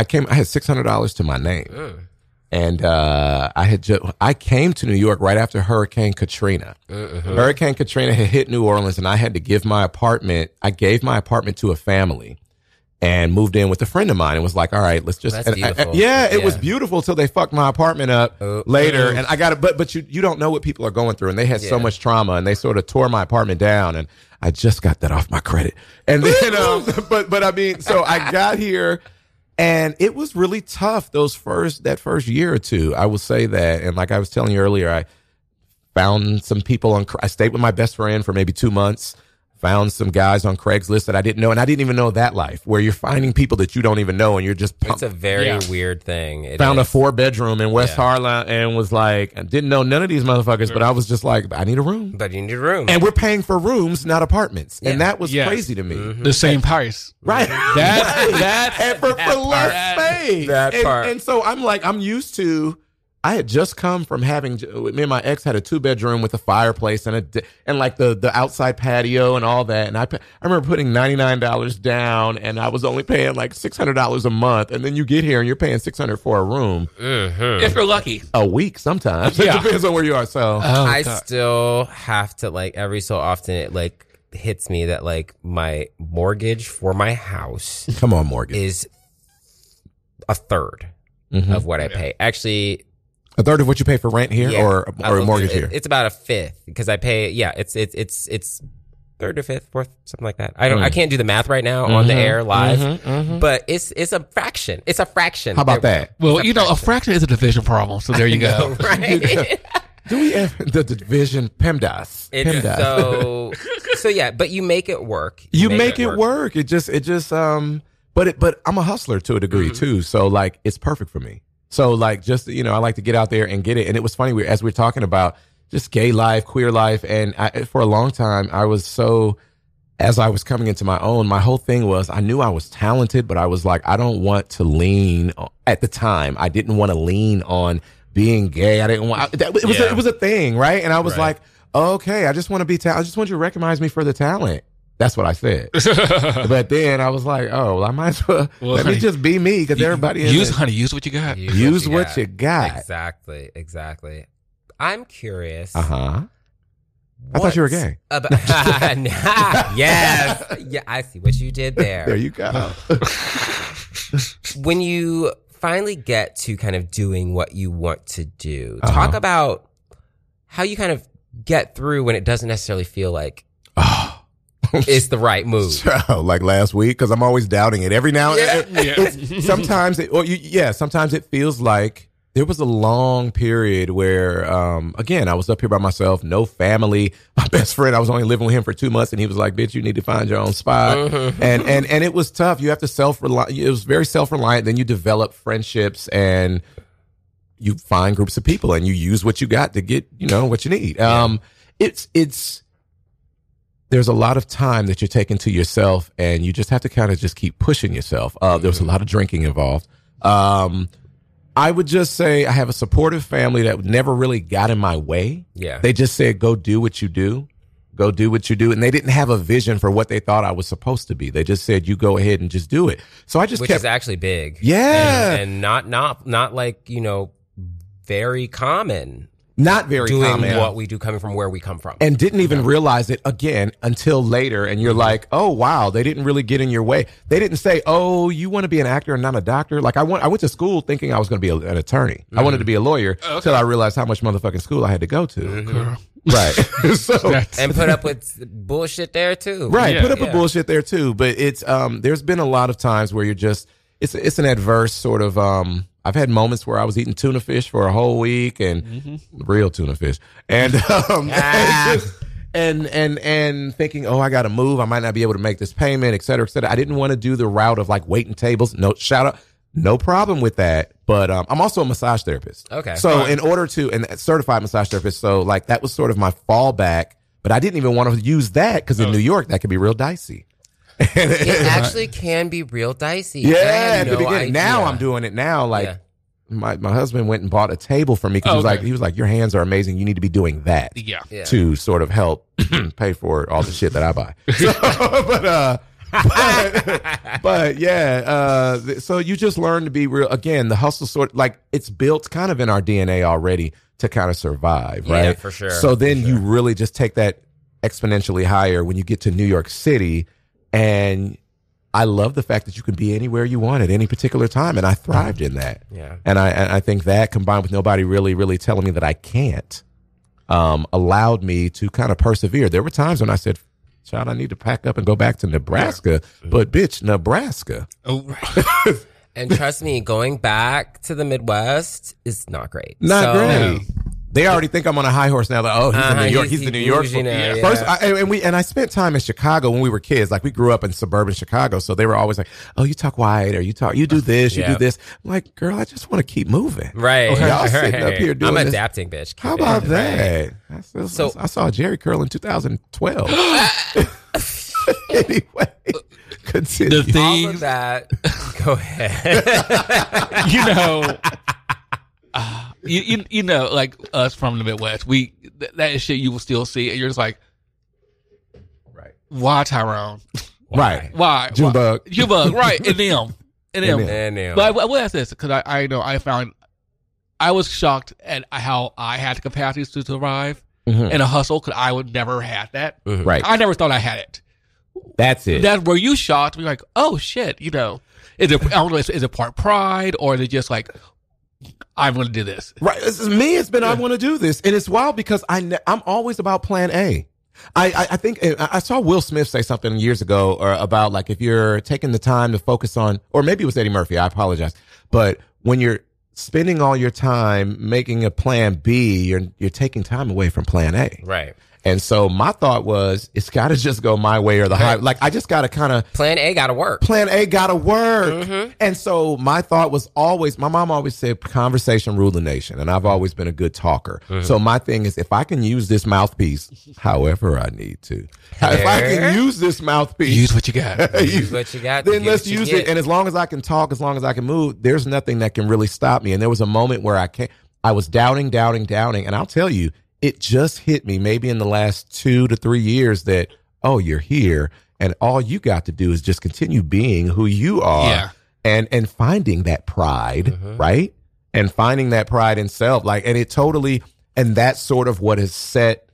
I came, I had $600 to my name. And, uh, I had just, I came to New York right after Hurricane Katrina. Hurricane Katrina had hit New Orleans and I had to give my apartment, I gave my apartment to a family and moved in with a friend of mine and was like, all right, let's just, and beautiful. yeah, it was beautiful till they fucked my apartment up Oh. later. Oh. And I got it, but, but you, you don't know what people are going through. And they had so much trauma and they sort of tore my apartment down and I just got that off my credit. And then, um, but, but I mean, so I got here and it was really tough those first, that first year or two. I will say that. And like I was telling you earlier, I found some people on, I stayed with my best friend for maybe two months, found some guys on Craigslist that I didn't know, and I didn't even know that life where you're finding people that you don't even know, and you're just It's a very Yeah. weird thing. It found a four bedroom in West Yeah. Harlem and was like, I didn't know none of these motherfuckers, but I was just like, I need a room. but you need a room. And we're paying for rooms, not apartments. Yeah. And that was Yes. crazy to me. Mm-hmm. The same price. Right. That that and for, for less part. space. That and, part. and so I'm like, I'm used to. I had just come from having me and my ex had a two bedroom with a fireplace and a d- and like the the outside patio and all that. And I I remember putting ninety nine dollars down, and I was only paying like six hundred dollars a month. And then you get here and you're paying six hundred for a room if you're lucky. a week sometimes. Yeah. it depends on where you are. So I God. still have to like every so often it like hits me that like my mortgage for my house come on, mortgage. is a 3rd Mhm. of what I pay. Actually, a third of what you pay for rent here yeah, or or a mortgage it- here. It's about a fifth because I pay. Yeah, it's it's it's it's third or fifth, fourth, something like that. I don't. I Mm. can't do the math right now on the Mhm, air live, mhm, mhm. but it's it's a fraction. It's a fraction. How about There we that? Well, you know, a fraction is a division problem. So there you go. go. right? Do we have the division PEMDAS? It's PEMDAS. so so yeah, but you make it work. you make, it, work. It just it just um but it but I'm a hustler to a degree Mm-hmm. too. So like it's perfect for me. So like just you know I like to get out there and get it. And it was funny we as we are talking about just gay life, queer life, and I, for a long time I was so as I was coming into my own, my whole thing was I knew I was talented, but I was like I don't want to lean at the time. I didn't want to lean on being gay. I didn't want that, it was a, Yeah. it was a thing, right? And I was Right. like, okay, I just want to be talented. I just want you to recognize me for the talent. That's what I said. but then I was like, oh, well, I might as well, Well, let me just be me because everybody in use it- honey, use what you got. Use what you got. Exactly, exactly. I'm curious. Uh huh. I thought you were gay. About, yes, yeah, I see what you did there. There you go. when you finally get to kind of doing what you want to do, Uh-huh. talk about how you kind of get through when it doesn't necessarily feel like it's the right move. So, like last week, because I'm always doubting it every now and Yeah. then. sometimes, it, or you, yeah, sometimes it feels like there was a long period where, um, again, I was up here by myself, no family. My best friend, I was only living with him for two months, and he was like, "Bitch, you need to find your own spot." Mhm. And and and it was tough. You have to self rely. It was very self reliant. Then you develop friendships and you find groups of people and you use what you got to get you know what you need. Um, it's it's there's a lot of time that you're taking to yourself and you just have to kind of just keep pushing yourself. Uh, there was a lot of drinking involved. Um, I would just say I have a supportive family that never really got in my way. Yeah. They just said, go do what you do. Go do what you do. And they didn't have a vision for what they thought I was supposed to be. They just said, you go ahead and just do it. So I just which kept is actually big. Yeah. and, and not not not like you know very common. Not very doing common. what we do coming from where we come from. and didn't even realize it again until later. And you're like, oh wow, they didn't really get in your way. They didn't say, oh, you want to be an actor and not a doctor. Like I went, I went to school thinking I was going to be a- an attorney. I wanted to be a lawyer until I realized how much motherfucking school I had to go to. Right. so and put up with bullshit there too. Right, Yeah. put up Yeah. a bullshit there too. But it's um, there's been a lot of times where you're just it's it's an adverse sort of um. I've had moments where I was eating tuna fish for a whole week and real tuna fish and um and, just- and and and thinking, oh, I got to move. I might not be able to make this payment, et cetera, et cetera. I didn't want to do the route of like waiting tables. No, shout out. No problem with that, but um, I'm also a massage therapist. Okay. So in order to and certified massage therapist, so like that was sort of my fallback. But I didn't even want to use that because in New York that could be real dicey. It actually can be real dicey. Yeah, at the no beginning. Now. I'm doing it now. Like Yeah. my, my husband went and bought a table for me because he was Okay. like he was like your hands are amazing. You need to be doing that Yeah. Yeah. to sort of help pay for all the shit that I buy. So, but uh, but, but yeah, uh, so you just learn to be real. Again, the hustle sort like it's built kind of in our DNA already to kind of survive, Yeah, right? for sure, So for then you really just take that exponentially higher when you get to New York City and I love the fact that you can be anywhere you want at any particular time, and I thrived in that. Yeah. and I and I think that combined with nobody really really telling me that I can't, um, allowed me to kind of persevere. There were times when I said, "Child, I need to pack up and go back to Nebraska," but bitch, Nebraska. Oh, And trust me, going back to the Midwest is not great. Not So, great. They already think I'm on a high horse now. That oh, he's Uh-huh, in New York. he's- He's, the New York. bougie now, Yeah. yeah. First, I, and and we and I spent time in Chicago when we were kids. Like we grew up in suburban Chicago, so they were always like, "Oh, you talk white, or you talk, you do this, you Yeah. do this." I'm like, girl, I just want to keep moving. Right. Y'all sitting up here doing I'm this. adapting, bitch. How Keep it. about Right. that? I, saw- So- I saw Jerry curl in 2012. anyway, continue. The All thing, of that. Go ahead. you know, uh, you, you you know, like us from the Midwest, we th- that is shit you will still see, and you're just like, Right. why Tyrone? Right. Why? Junebug. Why? Junebug, right? And them, and them. And them. But I, I will ask this because I, I know I found I was shocked at how I had the capacities to survive Mhm. in a hustle because I would never had that. Mhm. Right. I never thought I had it. That's it. That's where you shocked. You're like, oh shit, you know, is it? I don't know. Is, is it part pride or is it just like I'm going to do this? Right. This is me. It's been, I want to do this. And it's wild because I, ne- I'm always about plan A. I, I, I think eh, I I saw Will Smith say something years ago or about like if you're taking the time to focus on, or maybe it was Eddie Murphy. I apologize. But when you're spending all your time making a plan B, you're, you're taking time away from plan A. Right. And so my thought was, it's got to just go my way or the high. Like I just got to kind of Plan A got to work. plan A got to work. Mm-hmm. And so my thought was always, my mom always said, conversation rule the nation. And I've always been a good talker. Mm-hmm. So my thing is, if I can use this mouthpiece however I need to, if I can use this mouthpiece, Use what you got. Use what you got. then let's use it. And as long as I can talk, as long as I can move, there's nothing that can really stop me. And there was a moment where I can't, I was doubting, doubting, doubting. And I'll tell you, it just hit me maybe in the last two to three years that, oh, you're here. And all you got to do is just continue being who you are Yeah. and, and finding that pride, Mm-hmm. right? And finding that pride in self. Like, and it totally, and that's sort of what has set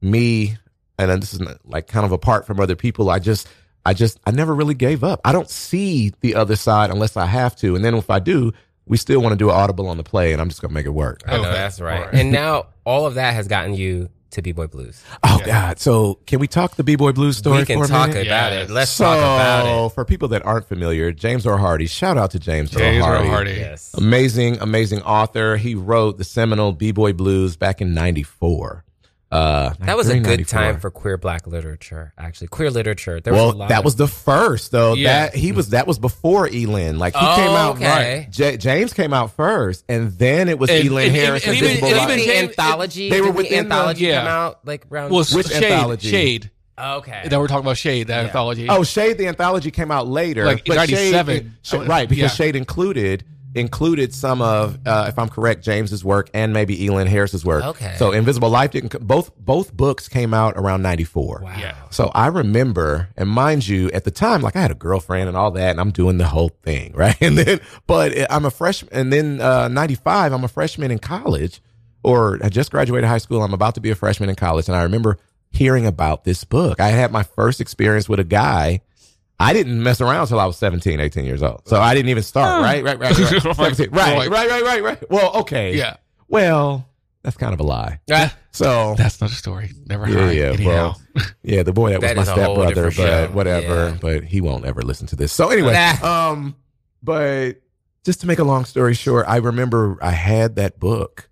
me and this is like kind of apart from other people i just i just i never really gave up i don't see the other side unless i have to and then if i do we still want to do an audible on the play and i'm just gonna make it work I oh, know Okay. that's right. All right. And now all of that has gotten you to B Boy Blues. oh god so can we talk the b-boy blues story we can for talk minute? about Yes. it. Let's so talk about it. for people that aren't familiar james Earl Hardy, shout out to james, James Earl Earl Hardy. Hardy. Yes. amazing amazing author he wrote the seminal b-boy blues back in 94 uh That was a good time for queer black literature, actually. Queer literature. There was well, a lot that of- was the first though. Yeah. That he was that was before Elin. Like he Oh, came out okay. right. J- James came out first, and then it was And- Elin and- Harris. and and even- Visible and even the James- anthology. they were with the within the- anthology yeah. come out like around. Was Which Shade? anthology? Shade. okay. Then we're talking about Shade, that anthology. Oh, Shade. The anthology came out later, Like but 97. Shade, Shade- right? Because Yeah. Shade included included some of, uh, if I'm correct, James's work and maybe Elin Harris's work. Okay. So Invisible Life didn't. Both both books came out around '94. Wow. Yeah. So I remember, and mind you, at the time, like I had a girlfriend and all that, and I'm doing the whole thing, right? And then, but I'm a freshman, and then uh, '95, I'm a freshman in college, or I just graduated high school. I'm about to be a freshman in college, and I remember hearing about this book. I had my first experience with a guy. I didn't mess around until I was 17, 18 years old. So I didn't even start, right? Right, right, right. 17. right, Like- right, right, right, right. Well, okay. Yeah. Well, that's kind of a lie. Ah, So That's not a story. Never yeah, hide. yeah. Anyhow. Well, yeah, the boy that was my is a whole stepbrother, but show. whatever. Yeah. But he won't ever listen to this. So anyway, Nah. um, but just to make a long story short, I remember I had that book.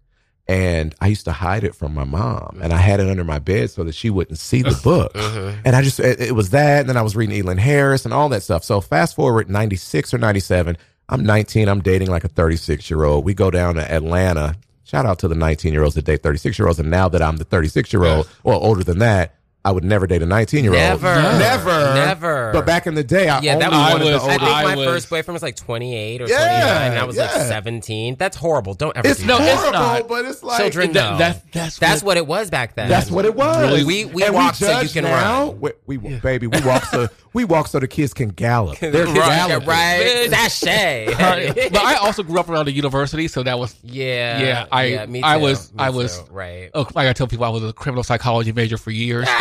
And I used to hide it from my mom, and I had it under my bed so that she wouldn't see the book. Mm-hmm. And I just, it, it was that. And then I was reading Elin Harris and all that stuff. So fast forward 96 or 97, I'm 19. I'm dating like a 36 year old. We go down to Atlanta. Shout out to the 19 year olds that date 36 year olds. And now that I'm the 36 year old, well, older than that, I would never date a 19 year old. Never. Never. Never. But back in the day, I Yeah, only that was, I wanted was- the I older. think I my was- first boyfriend was like 28 or Yeah, 29, and I was like yeah. 17. That's horrible. Don't ever it's do no, that. it's horrible, not. but it's like Children That- know. that- that's that's what- what it was back then. That's what it was. Really? We- we and walk so you judge can now. run. We, we baby, we walk so we walk so the kids can gallop. They're right, galloping. right. Sashay. but I also grew up around the university, so that was yeah, Yeah, I- yeah, me I was- me I was- too, right. oh, like I tell people I was a criminal psychology major for years.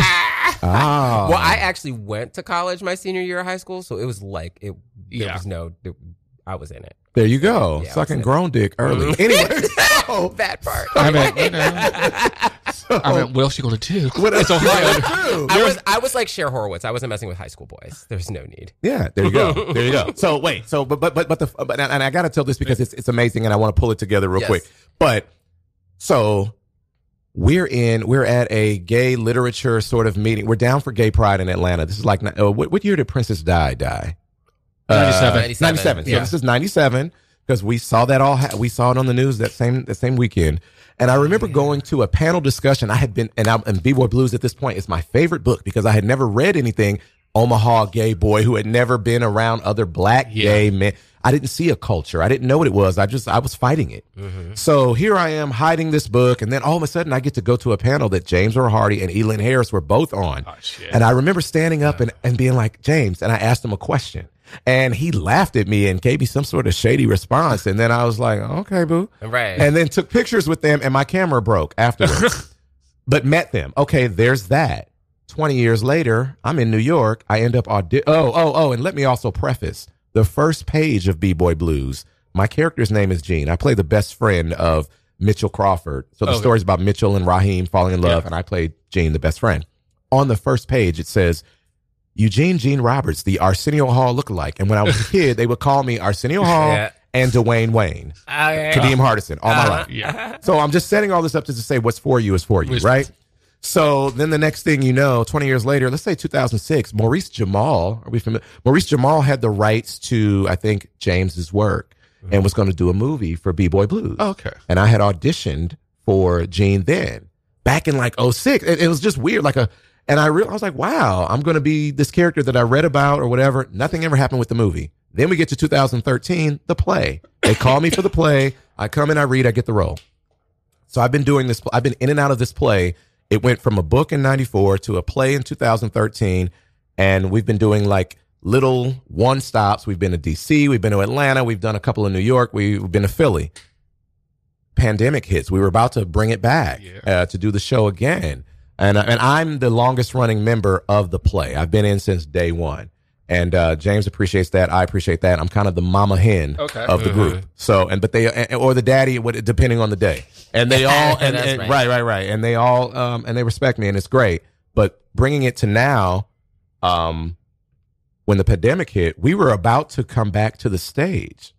Ah. Well, I actually went to college my senior year of high school, so it was like it. There Yeah. was no. It, I was in it. There you go. Yeah, I Sucking was- grown dick early. Mhm. anyway, so, That part. I mean, you know, so I mean, what else you gonna do? what it's Ohio. True. I was I was like Cher Horowitz. I wasn't messing with high school boys. There's no need. Yeah, there you go. There you go. So wait, so but but but but the but and I got to tell this because it's it's amazing and I want to pull it together real Yes. quick. But So we're in, we're at a gay literature sort of meeting. We're down for gay pride in Atlanta. This is like, uh, what, what year did Princess Di die? 97. 97. 97. So Yeah. this is 97 because we saw that all, ha- we saw it on the news that same, that same weekend. And I remember going to a panel discussion. I had been, and, I'm, and B-Boy Blues at this point is my favorite book because I had never read anything Omaha gay boy who had never been around other black gay men. I didn't see a culture. I didn't know what it was. I just, I was fighting it. Mm-hmm. So here I am hiding this book. And then all of a sudden I get to go to a panel that James Earl Hardy and Elin Harris were both on. Oh, and I remember standing up and, and being like, James, and I asked him a question. And he laughed at me and gave me some sort of shady response. And then I was like, okay, boo. Right. And then took pictures with them and my camera broke afterwards. but met them. Okay, there's that. 20 years later, I'm in New York. I end up audi- Oh, oh, oh, and let me also preface the first page of B-Boy Blues. My character's name is Gene. I play the best friend of Mitchell Crawford. So the Okay. story's about Mitchell and Raheem falling in love, and I played Gene, the best friend. On the first page, it says, Eugene Gene Roberts, the Arsenio Hall lookalike. And when I was a kid, they would call me Arsenio Hall Yeah. and Dwayne Wayne. Okay. Kadeem Hardison all my Uh-huh. life. Yeah. So I'm just setting all this up just to say what's for you is for you, Which- right? So then the next thing you know, 20 years later, let's say 2006, Maurice Jamal, are we familiar? Maurice Jamal had the rights to, I think, James's work and mm-hmm. was going to do a movie for B-Boy Blues. Oh, okay. And I had auditioned for Gene then back in like 06. It, it was just weird. Like a, and I, re- I was like, wow, I'm going to be this character that I read about or whatever. Nothing ever happened with the movie. Then we get to 2013, the play. They call me for the play. I come in, I read, I get the role. So I've been doing this. I've been in and out of this play. It went from a book in 94 to a play in 2013. And we've been doing like little one stops. We've been to DC. We've been to Atlanta. We've done a couple in New York. We've been to Philly. Pandemic hits. We were about to bring it back uh, to do the show again. And, uh, and I'm the longest running member of the play. I've been in since day one. And uh, James appreciates that. I appreciate that. I'm kind of the mama hen Okay. of the group. So, and but they and- or the daddy, what- depending on the day. And they all and, and- right. right, right, right. And they all um and they respect me, and it's great. But bringing it to now, um, when the pandemic hit, we were about to come back to the stage.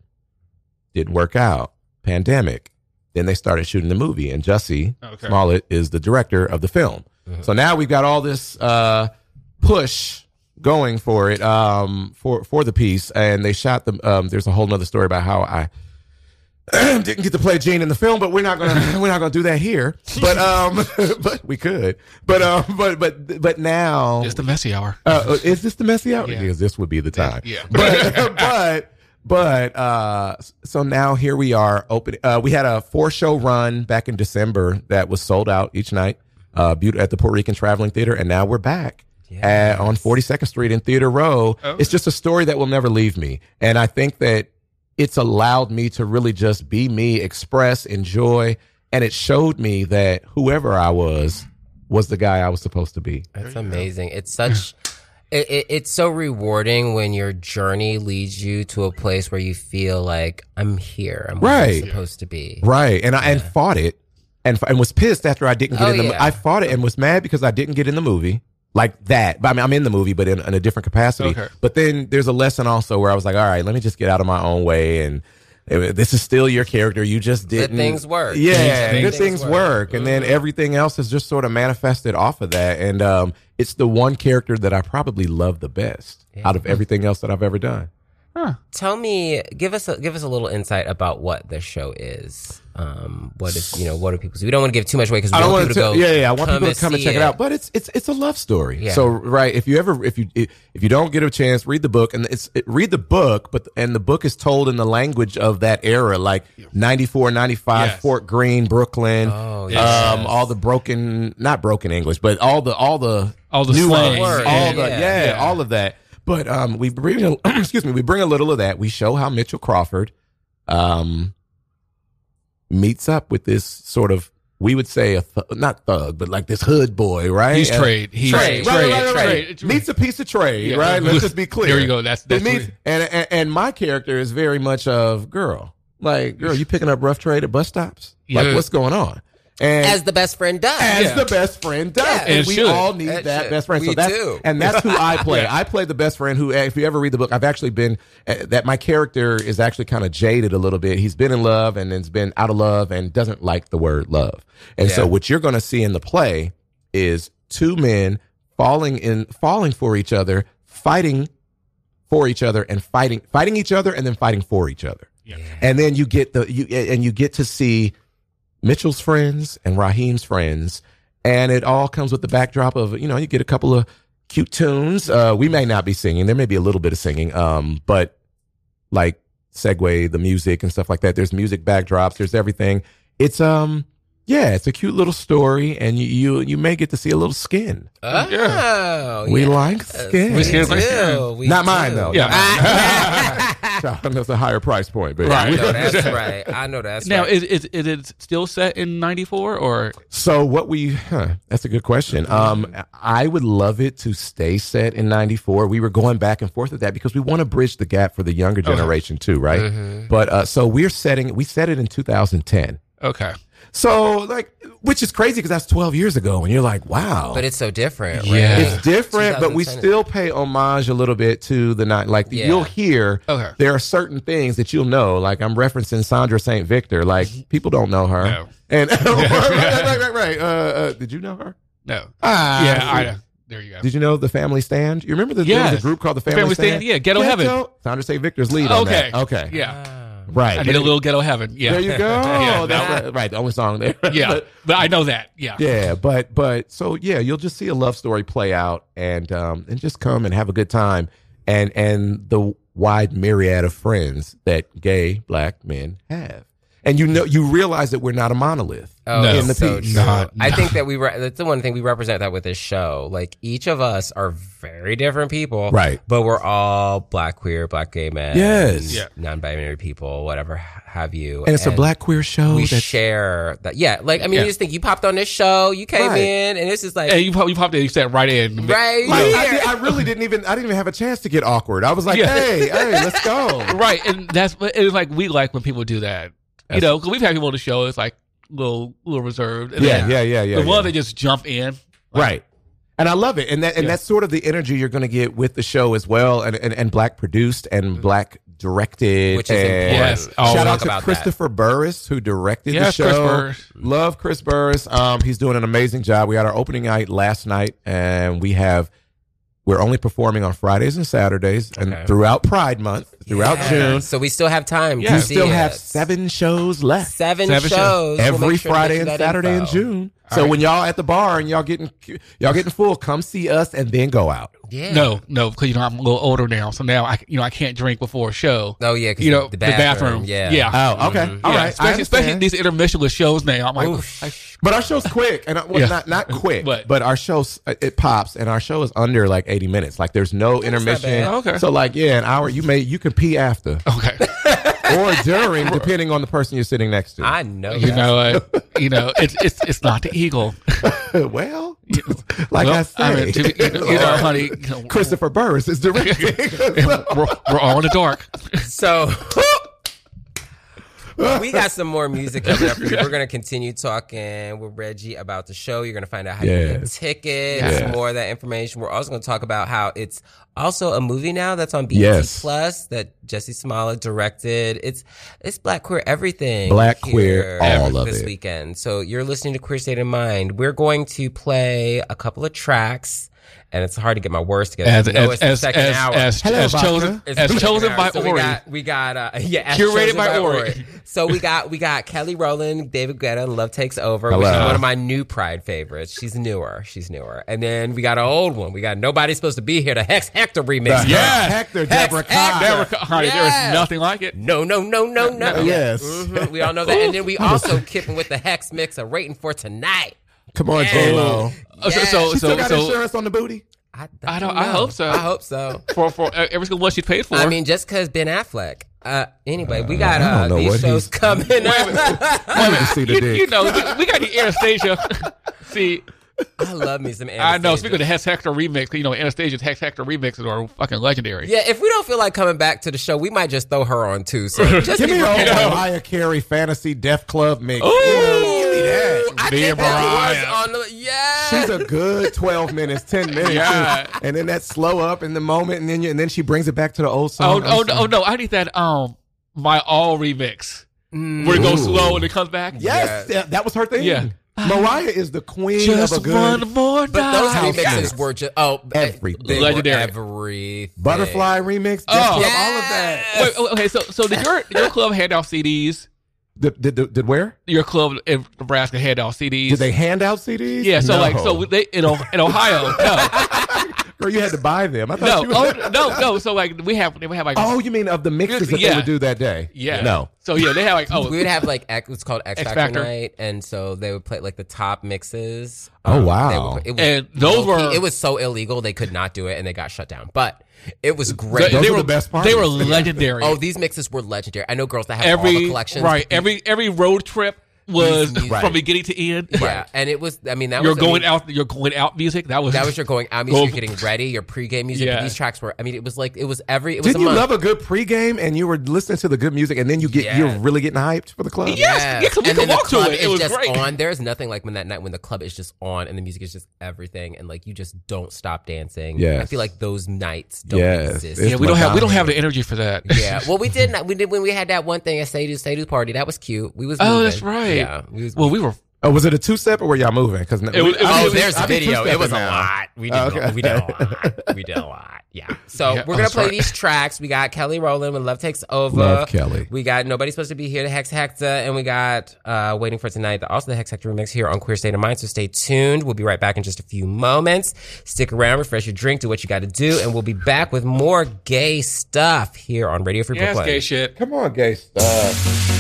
Didn't work out. Pandemic. Then they started shooting the movie, and Jussie Okay. Smollett is the director of the film. So now we've got all this uh, push going for it um, for for the piece, and they shot the. Um, there's a whole nother story about how I didn't get to play Gene in the film, but we're not gonna we're not gonna do that here. But um, but we could. But um, but but but now It's the messy hour. uh, is this the messy hour? Yeah. Because this would be the time. Yeah. But but but uh, so now here we are. Open. Uh, we had a four show run back in December that was sold out each night. Uh, at the Puerto Rican Traveling Theater, and now we're back. At, on 42nd Street in Theater Row. It's just a story that will never leave me. And I think that it's allowed me to really just be me, express, enjoy. And it showed me that whoever I was, was the guy I was supposed to be. That's amazing. It's such. It, it, it's so rewarding when your journey leads you to a place where you feel like I'm here. I'm where Right. I'm supposed to be. Right. And I and fought it and and was pissed after I didn't get Oh, in the yeah. I fought it and was mad because I didn't get in the movie. Like that. But I mean I'm in the movie but in, in a different capacity. Okay. But then there's a lesson also where I was like, all right, let me just get out of my own way and this is still your character. You just didn't. things work. Yeah, Things- good things things work, and then everything else is just sort of manifested off of that. And um, it's the one character that I probably love the best out of everything else that I've ever done. Tell me, give us a, give us a little insight about what this show is. Um, what is you know what are people? We don't want to give too much away because we I want want people to, to go. yeah, yeah. I want people to come and check it. out. But it's it's it's a love story. Yeah. So right, if you ever if you if you don't get a chance, read the book and it's it, read the book. But and the book is told in the language of that era, like 94, 95, Yes. Fort Greene, Brooklyn. Oh, um, all the broken, not broken English, but all the all the All the nuance, slang. all Yeah, the yeah, yeah, yeah. all of that. But um, we bring a, excuse me, we bring a little of that. We show how Mitchell Crawford um meets up with this sort of we would say a th- not thug, but like this hood boy, right? He's Uh, trade. He's Trade. Trade. right, right, right. trade. Meets a piece of trade, Yeah. right? Let's just be clear. There you go. That's- that's meets- and, and and my character is very much of girl, like girl, you picking up rough trade at bus stops? Like Yeah. what's going on? And As the best friend does. as Yeah. the best friend does. Yeah. and It we should. all need It that best friend. We so that's do. and that's who I play. Yeah. I play the best friend who, if you ever read the book, I've actually been uh, that my character is actually kind of jaded a little bit. He's been in love and then has been out of love and doesn't like the word love. And so what you're going to see in the play is two men falling in falling for each other, fighting for each other and fighting fighting each other and then fighting for each other. And then you get the you and you get to see Mitchell's friends and Raheem's friends, and it all comes with the backdrop of you know you get a couple of cute tunes. Uh, we may not be singing, there may be a little bit of singing, um, but like segue the music and stuff like that. There's music backdrops. There's everything. It's um yeah, it's a cute little story, and you you, you may get to see a little skin. Oh, We yes. like skin. We skin like skin. We Not do. mine though. Yeah. That's a higher price point, but I know that's right. I know that's Now, right. is, is is it still set in '94 or So what we huh, that's a good question. Um I would love it to stay set in 94. We were going back and forth with that because we want to bridge the gap for the younger generation too, right? Mm-hmm. But uh so we're setting we set it in 2010. okay? So like which is crazy because that's 12 years ago and you're like, wow. but it's so different. Yeah. It's different, but we still pay homage a little bit to the night. Like Yeah. you'll hear, Okay. there are certain things that you'll know. Like I'm referencing Sandra St. Victor. Like people don't know her. No. And right, right, right, right, right. Uh, uh, did you know her? No. Ah, yeah. I, there you go. Did you know the Family Stand? You remember the, there was a group called the Family, Family Stand, yeah, Ghetto Heaven. Sandra St. Victor's lead on okay. that. Okay. Yeah. Right. I need a little ghetto heaven. Yeah. There you go. yeah. That's no. right. right. The only song there. Yeah. But- But I know that. Yeah. yeah, but but so yeah, you'll just see a love story play out and um and just come and have a good time and and the wide myriad of friends that gay black men have. And you know you realize that we're not a monolith Oh, No. in the so piece. true. Not- I think that we re- that's the one thing we represent that with this show. Like each of us are very different people, Right. But we're all black queer, black gay men, Yes. Yeah. non-binary people, whatever have you. And it's a black queer show We that's share that. Yeah, like I mean, Yeah. you just think you popped on this show, you came Right. in, and it's just like Hey, you popped, you popped in. You sat right in. right like, I, did- I really didn't even I didn't even have a chance to get awkward. I was like, Yeah. hey, hey, let's go. Right, and that's what it's like we like when people do that. You know, because we've had people on the show. It's like little little reserved. And Yeah, then yeah, yeah, yeah. the yeah. one that just jump in. right and i love it and that and Yeah. that's sort of the energy you're going to get with the show as well and and, and black produced and black directed Which is and important. Yes. We'll shout out to about that. christopher burris who directed Yes, the Chris show Burris. love chris burris um he's doing an amazing job we had our opening night last night and we have we're only performing on fridays and saturdays and Okay. throughout pride month throughout Yeah. june So we still have time. Yeah. to we still it. have seven shows left seven, Seven shows. shows We'll every sure Friday and you that Saturday in info. June. So when y'all at the bar and y'all getting y'all getting full, come see us and then go out. Yeah. No, no, because you know I'm a little older now, so now I you know I can't drink before a show. Oh yeah, 'cause you know the bathroom. Yeah. yeah. Oh, okay, Mhm. all yeah, right. Especially, especially these intermissionless shows now. I'm like, Oof. I- But our show's quick, and well, Yeah. not not quick, But- but our show's uh, it pops, and our show is under like eighty minutes. Like there's no intermission. bad. Okay. So like yeah, an hour. You may you can pee after okay. or during, depending on the person you're sitting next to. I know. you that. know, uh, you know, it's it's it's not the eagle. well, like Well, I say, mean, to- you know, you know, honey, you know, Christopher Burris is directing. we're, we're all in the dark. So we got some more music coming up for you. We're gonna continue talking with Reggie about the show. You're gonna find out how you get tickets, Yes. more of that information. We're also gonna talk about how it's also a movie now that's on BET Yes. Plus that Jussie Smollett directed. It's it's Black Queer everything. Black Queer, all of this it. weekend. So you're listening to Queer State of Mind. We're going to play a couple of tracks. And it's hard to get my words together. As You as it's the as second as, hour. as, Hello, as chosen It's as chosen by hour. So Ori. We got, we got uh, yeah, as Curated chosen by Ori. So we got we got Kelly Rowland, David Guetta, Love Takes Over, which is one of my new Pride favorites. She's newer. She's newer. And then we got an old one. We got Nobody's Supposed to Be Here, the Hex Hector remix. Yeah. Hector, Hex Deborah Hector. Cox. Never, co- honey, Yes. there's nothing like it. No, no, no, no, no. Yes. Mhm. We all know that. And then we also kipping with the Hex mix of Rating for Tonight. Come on, Yeah. J Lo. Oh, so so She still so, got so insurance on the booty. I, I don't- I hope so. I hope so. for for uh, every single one she paid for. I mean, just because Ben Affleck. Uh, anyway, we got I uh, these what shows he's- coming up. I need to you, you know, we, we got the Anastacia. See, I love me some I know. Speaking of the Hex Hector remix, you know, Anastacia's Hex Hector remixes are fucking legendary. Yeah, if we don't feel like coming back to the show, we might just throw her on too. So just Give be me a prepared. whole Mariah Carey fantasy def club mix. Ooh. You know, see that. I Me think and that Mariah. was on the yeah. She's a good twelve minutes, ten minutes, Yeah. and then that slow up in the moment, and then you, and then she brings it back to the old Oh, song. oh, no, oh no! I need that. Um, my all remix where it goes Ooh. slow and it comes back. Yes, that, that was her thing. Yeah. Mariah is the queen Just of a good one more but those night. remixes were just oh Everything. Legendary. everything. butterfly remix. Oh. Def Club, all of that. Wait, wait, okay, so so did your your club hand out CDs? Did, did, did, did where? Your club in Nebraska hand out CDs? Did they hand out CDs? Yeah, so No. like so they in, in Ohio, no, Girl, you had to buy them. I no, thought you oh, no, no. So like we have we have like Oh, you mean of the mixes that they Yeah. would do that day? yeah, No. So yeah, they have like oh we would have like X, it's called X X Factor, Factor. night, and so they would play like the top mixes. Oh, Um, wow. would- it was And those low-key- were- it was so illegal they could not do it, and they got shut down. But it was great. Those they were were the best part. They were legendary. Oh, these mixes were legendary. I know girls that have all the every collections. right every every road trip was These music- from beginning to end. yeah, and it was. I mean, that You're was I going mean, out. You're going out music. That was That was your going out music. Go- You're getting ready. Your pregame music. Yeah. These tracks were. I mean, it was like it was every. It was Didn't you month. love a good pregame and you were listening to the good music and then you get Yeah. you're really getting hyped for the club? Yes, yeah, 'cause we and could then the walk to club it. It is was just great. on. There's nothing like when that night when the club is just on and the music is just everything, and like you just don't stop dancing. Yes. I feel like those nights don't Yes. exist. It's yeah. We don't have we don't have the energy for that. yeah, well, we did. Not, we did when we had that one thing at Sadu Sadu party. That was cute. We was. Oh, moving. that's right. Yeah, we was. Well, we were. Oh, was it a two step or were y'all moving? Because It was- Oh, there's a I be video. It was a lot. We did. Oh, okay. We did a lot. We did a lot. Yeah. So Yeah, we're oh, gonna play sorry. these tracks. We got Kelly Rowland with "Love Takes Over." Love Kelly. We got "Nobody's Supposed to Be Here" to Hex Hector, and we got uh, "Waiting for Tonight." The, also the Hex Hector remix here on Queer State of Mind. So stay tuned. We'll be right back in just a few moments. Stick around, refresh your drink, do what you got to do, and we'll be back with more gay stuff here on Radio Free Yes, Brooklyn. gay shit. Come on, gay stuff.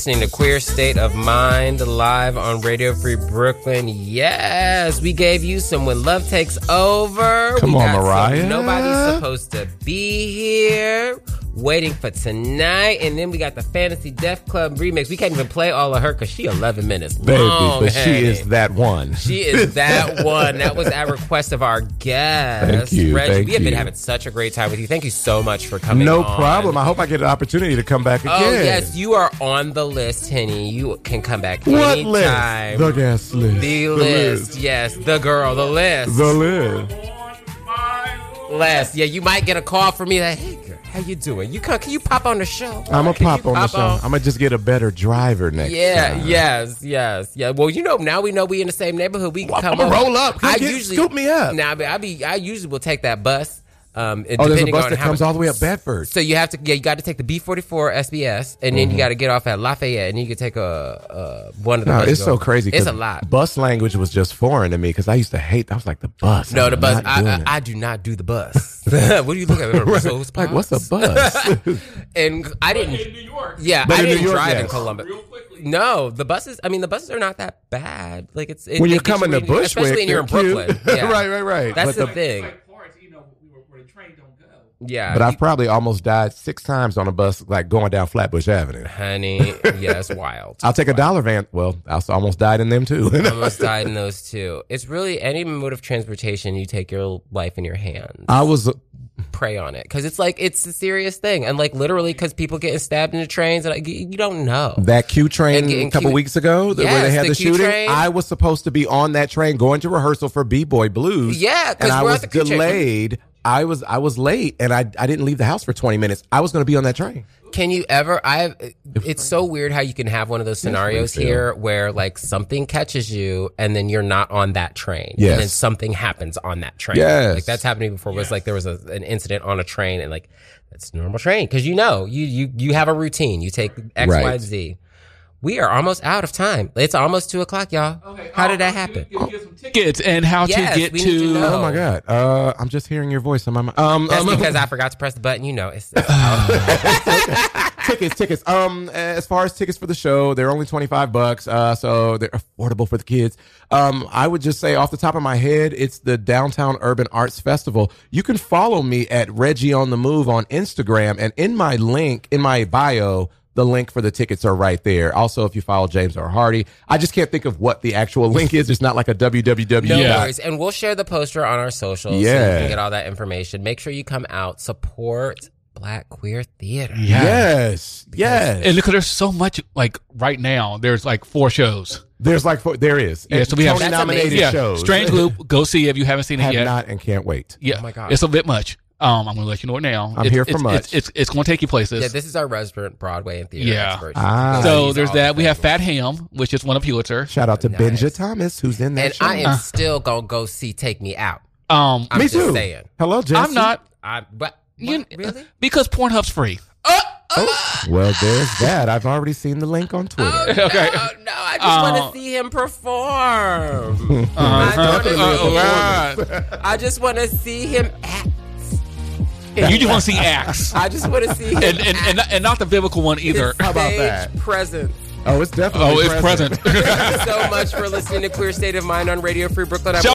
Listening to Queer State of Mind live on Radio Free Brooklyn. Yes, we gave you some When Love Takes Over. Come we on, got Mariah. Nobody's supposed to be here. Waiting for tonight, and then we got the Fantasy Def Club remix. We can't even play all of her because she 11 minutes Baby, long. but she is that one. She is that one. That was at request of our guest, Thank you, Reggie. thank we have been having such a great time with you. Thank you so much for coming. no on. problem. I hope I get an opportunity to come back oh, again. Oh yes, you are on the list, Henny. You can come back What anytime. list? The guest list. The list. Yes, the girl, the list. The list. list. Yeah, you might get a call from me like, hey how you doing? You come, can you pop on the show? I'm Can pop on the show. I'm gonna just get a better driver next Yeah, time. yes, yes, yeah. Well, you know, now we know we in the same neighborhood. We can Well, come I'ma roll up. Come I get- usually scoop me up. Now, I be, I usually will take that bus. Um, Oh, there's a depending bus that comes much- all the way up Bedford. So you have to, yeah, you got to take the B44 SBS, and then you Mhm. got to get off at Lafayette, and you can take a, a one of the. No, buses it's so crazy. It's a lot. Bus language was just foreign to me because I used to hate. I was like the bus. No, I'm the bus. I, I. I do not do the bus. what do you look at? Right. Those Like, what's a bus? and I didn't. Yeah, But I in New didn't York, drive in yes. Columbus. No, the buses. I mean, the buses are not that bad. Like it's it, when they you're coming to where Bushwick, especially when you're in cute. Brooklyn. Yeah. right, right, right. That's But the, thing. Yeah, But I've probably almost died six times on a bus, like going down Flatbush Avenue. honey, yeah, it's wild. I'll take a dollar van. Well, I almost died in them too. Almost died in those too. It's really any mode of transportation. You take your life in your hands. I was uh, prey on it because it's like it's a serious thing, and like literally because people getting stabbed in the trains, and like, you don't know. that Q train And a couple Q- weeks ago th- where they had the the, shooting. train. I was supposed to be on that train going to rehearsal for B Boy Blues. Yeah, 'cause and I we're at was the Q train. delayed. I was I was late and I I didn't leave the house for 20 minutes. I was going to be on that train. Can you ever? I. It's so weird how you can have one of those scenarios here where like something catches you and then you're not on that train. Yes. And then something happens on that train. Yes. Like that's happened before. Was like there was a, an incident on a train and like that's a normal train because you know you you you have a routine. You take X Y Right. Z. We are almost out of time. It's almost two o'clock, y'all. How did that happen? Tickets and how Yes, to get to to. Oh my god. Uh I'm just hearing your voice on my mind. Um, That's um, because I forgot to press the button. You know, it's, tickets, tickets. Um, as far as tickets for the show, they're only twenty five bucks. Uh, so they're affordable for the kids. Um, I would just say off the top of my head, it's the Downtown Urban Arts Festival. You can follow me at Reggie on the Move on Instagram, and in my link in my bio. The link for the tickets are right there. Also, if you follow James Earl Hardy, I just can't think of what the actual link is. It's not like a www. No dot- worries. And we'll share the poster on our socials so you Yeah. can get all that information. Make sure you come out, support Black Queer Theater. Yes, yes. And look, there's so much like right now, there's like four shows. There's like four, there is. Yeah, so we have Tony nominated yeah, shows. Strange Loop. Go see if you haven't seen it Have yet. not and can't wait. Yeah, Oh my God. it's a bit much. Um, I'm gonna let you know it now. I'm It's- here for it's, much. It's it's, it's going to take you places. Yeah, this is our resident Broadway and theater Yeah. expert. Ah. so He's there's all that. We have. Fat Ham, which is one of Pulitzer. Shout out to Nice. Benja Thomas, who's in that And show. I am still gonna go see Take Me Out. Um, I'm Me just too. saying. Hello, Jesse. I'm not I but you, what? really? because Pornhub's free. Oh well, there's that. I've already seen the link on Twitter. okay. Oh no, I just Uh, want to see him perform. Uh, I, don't uh, uh, I just want to see him act. You just want to see acts, I just want to see and, and and and not the biblical one either. His How about that? presence. Oh, it's definitely Oh, it's present. Thank you so much for listening to Queer State of Mind on Radio Free Brooklyn. I'm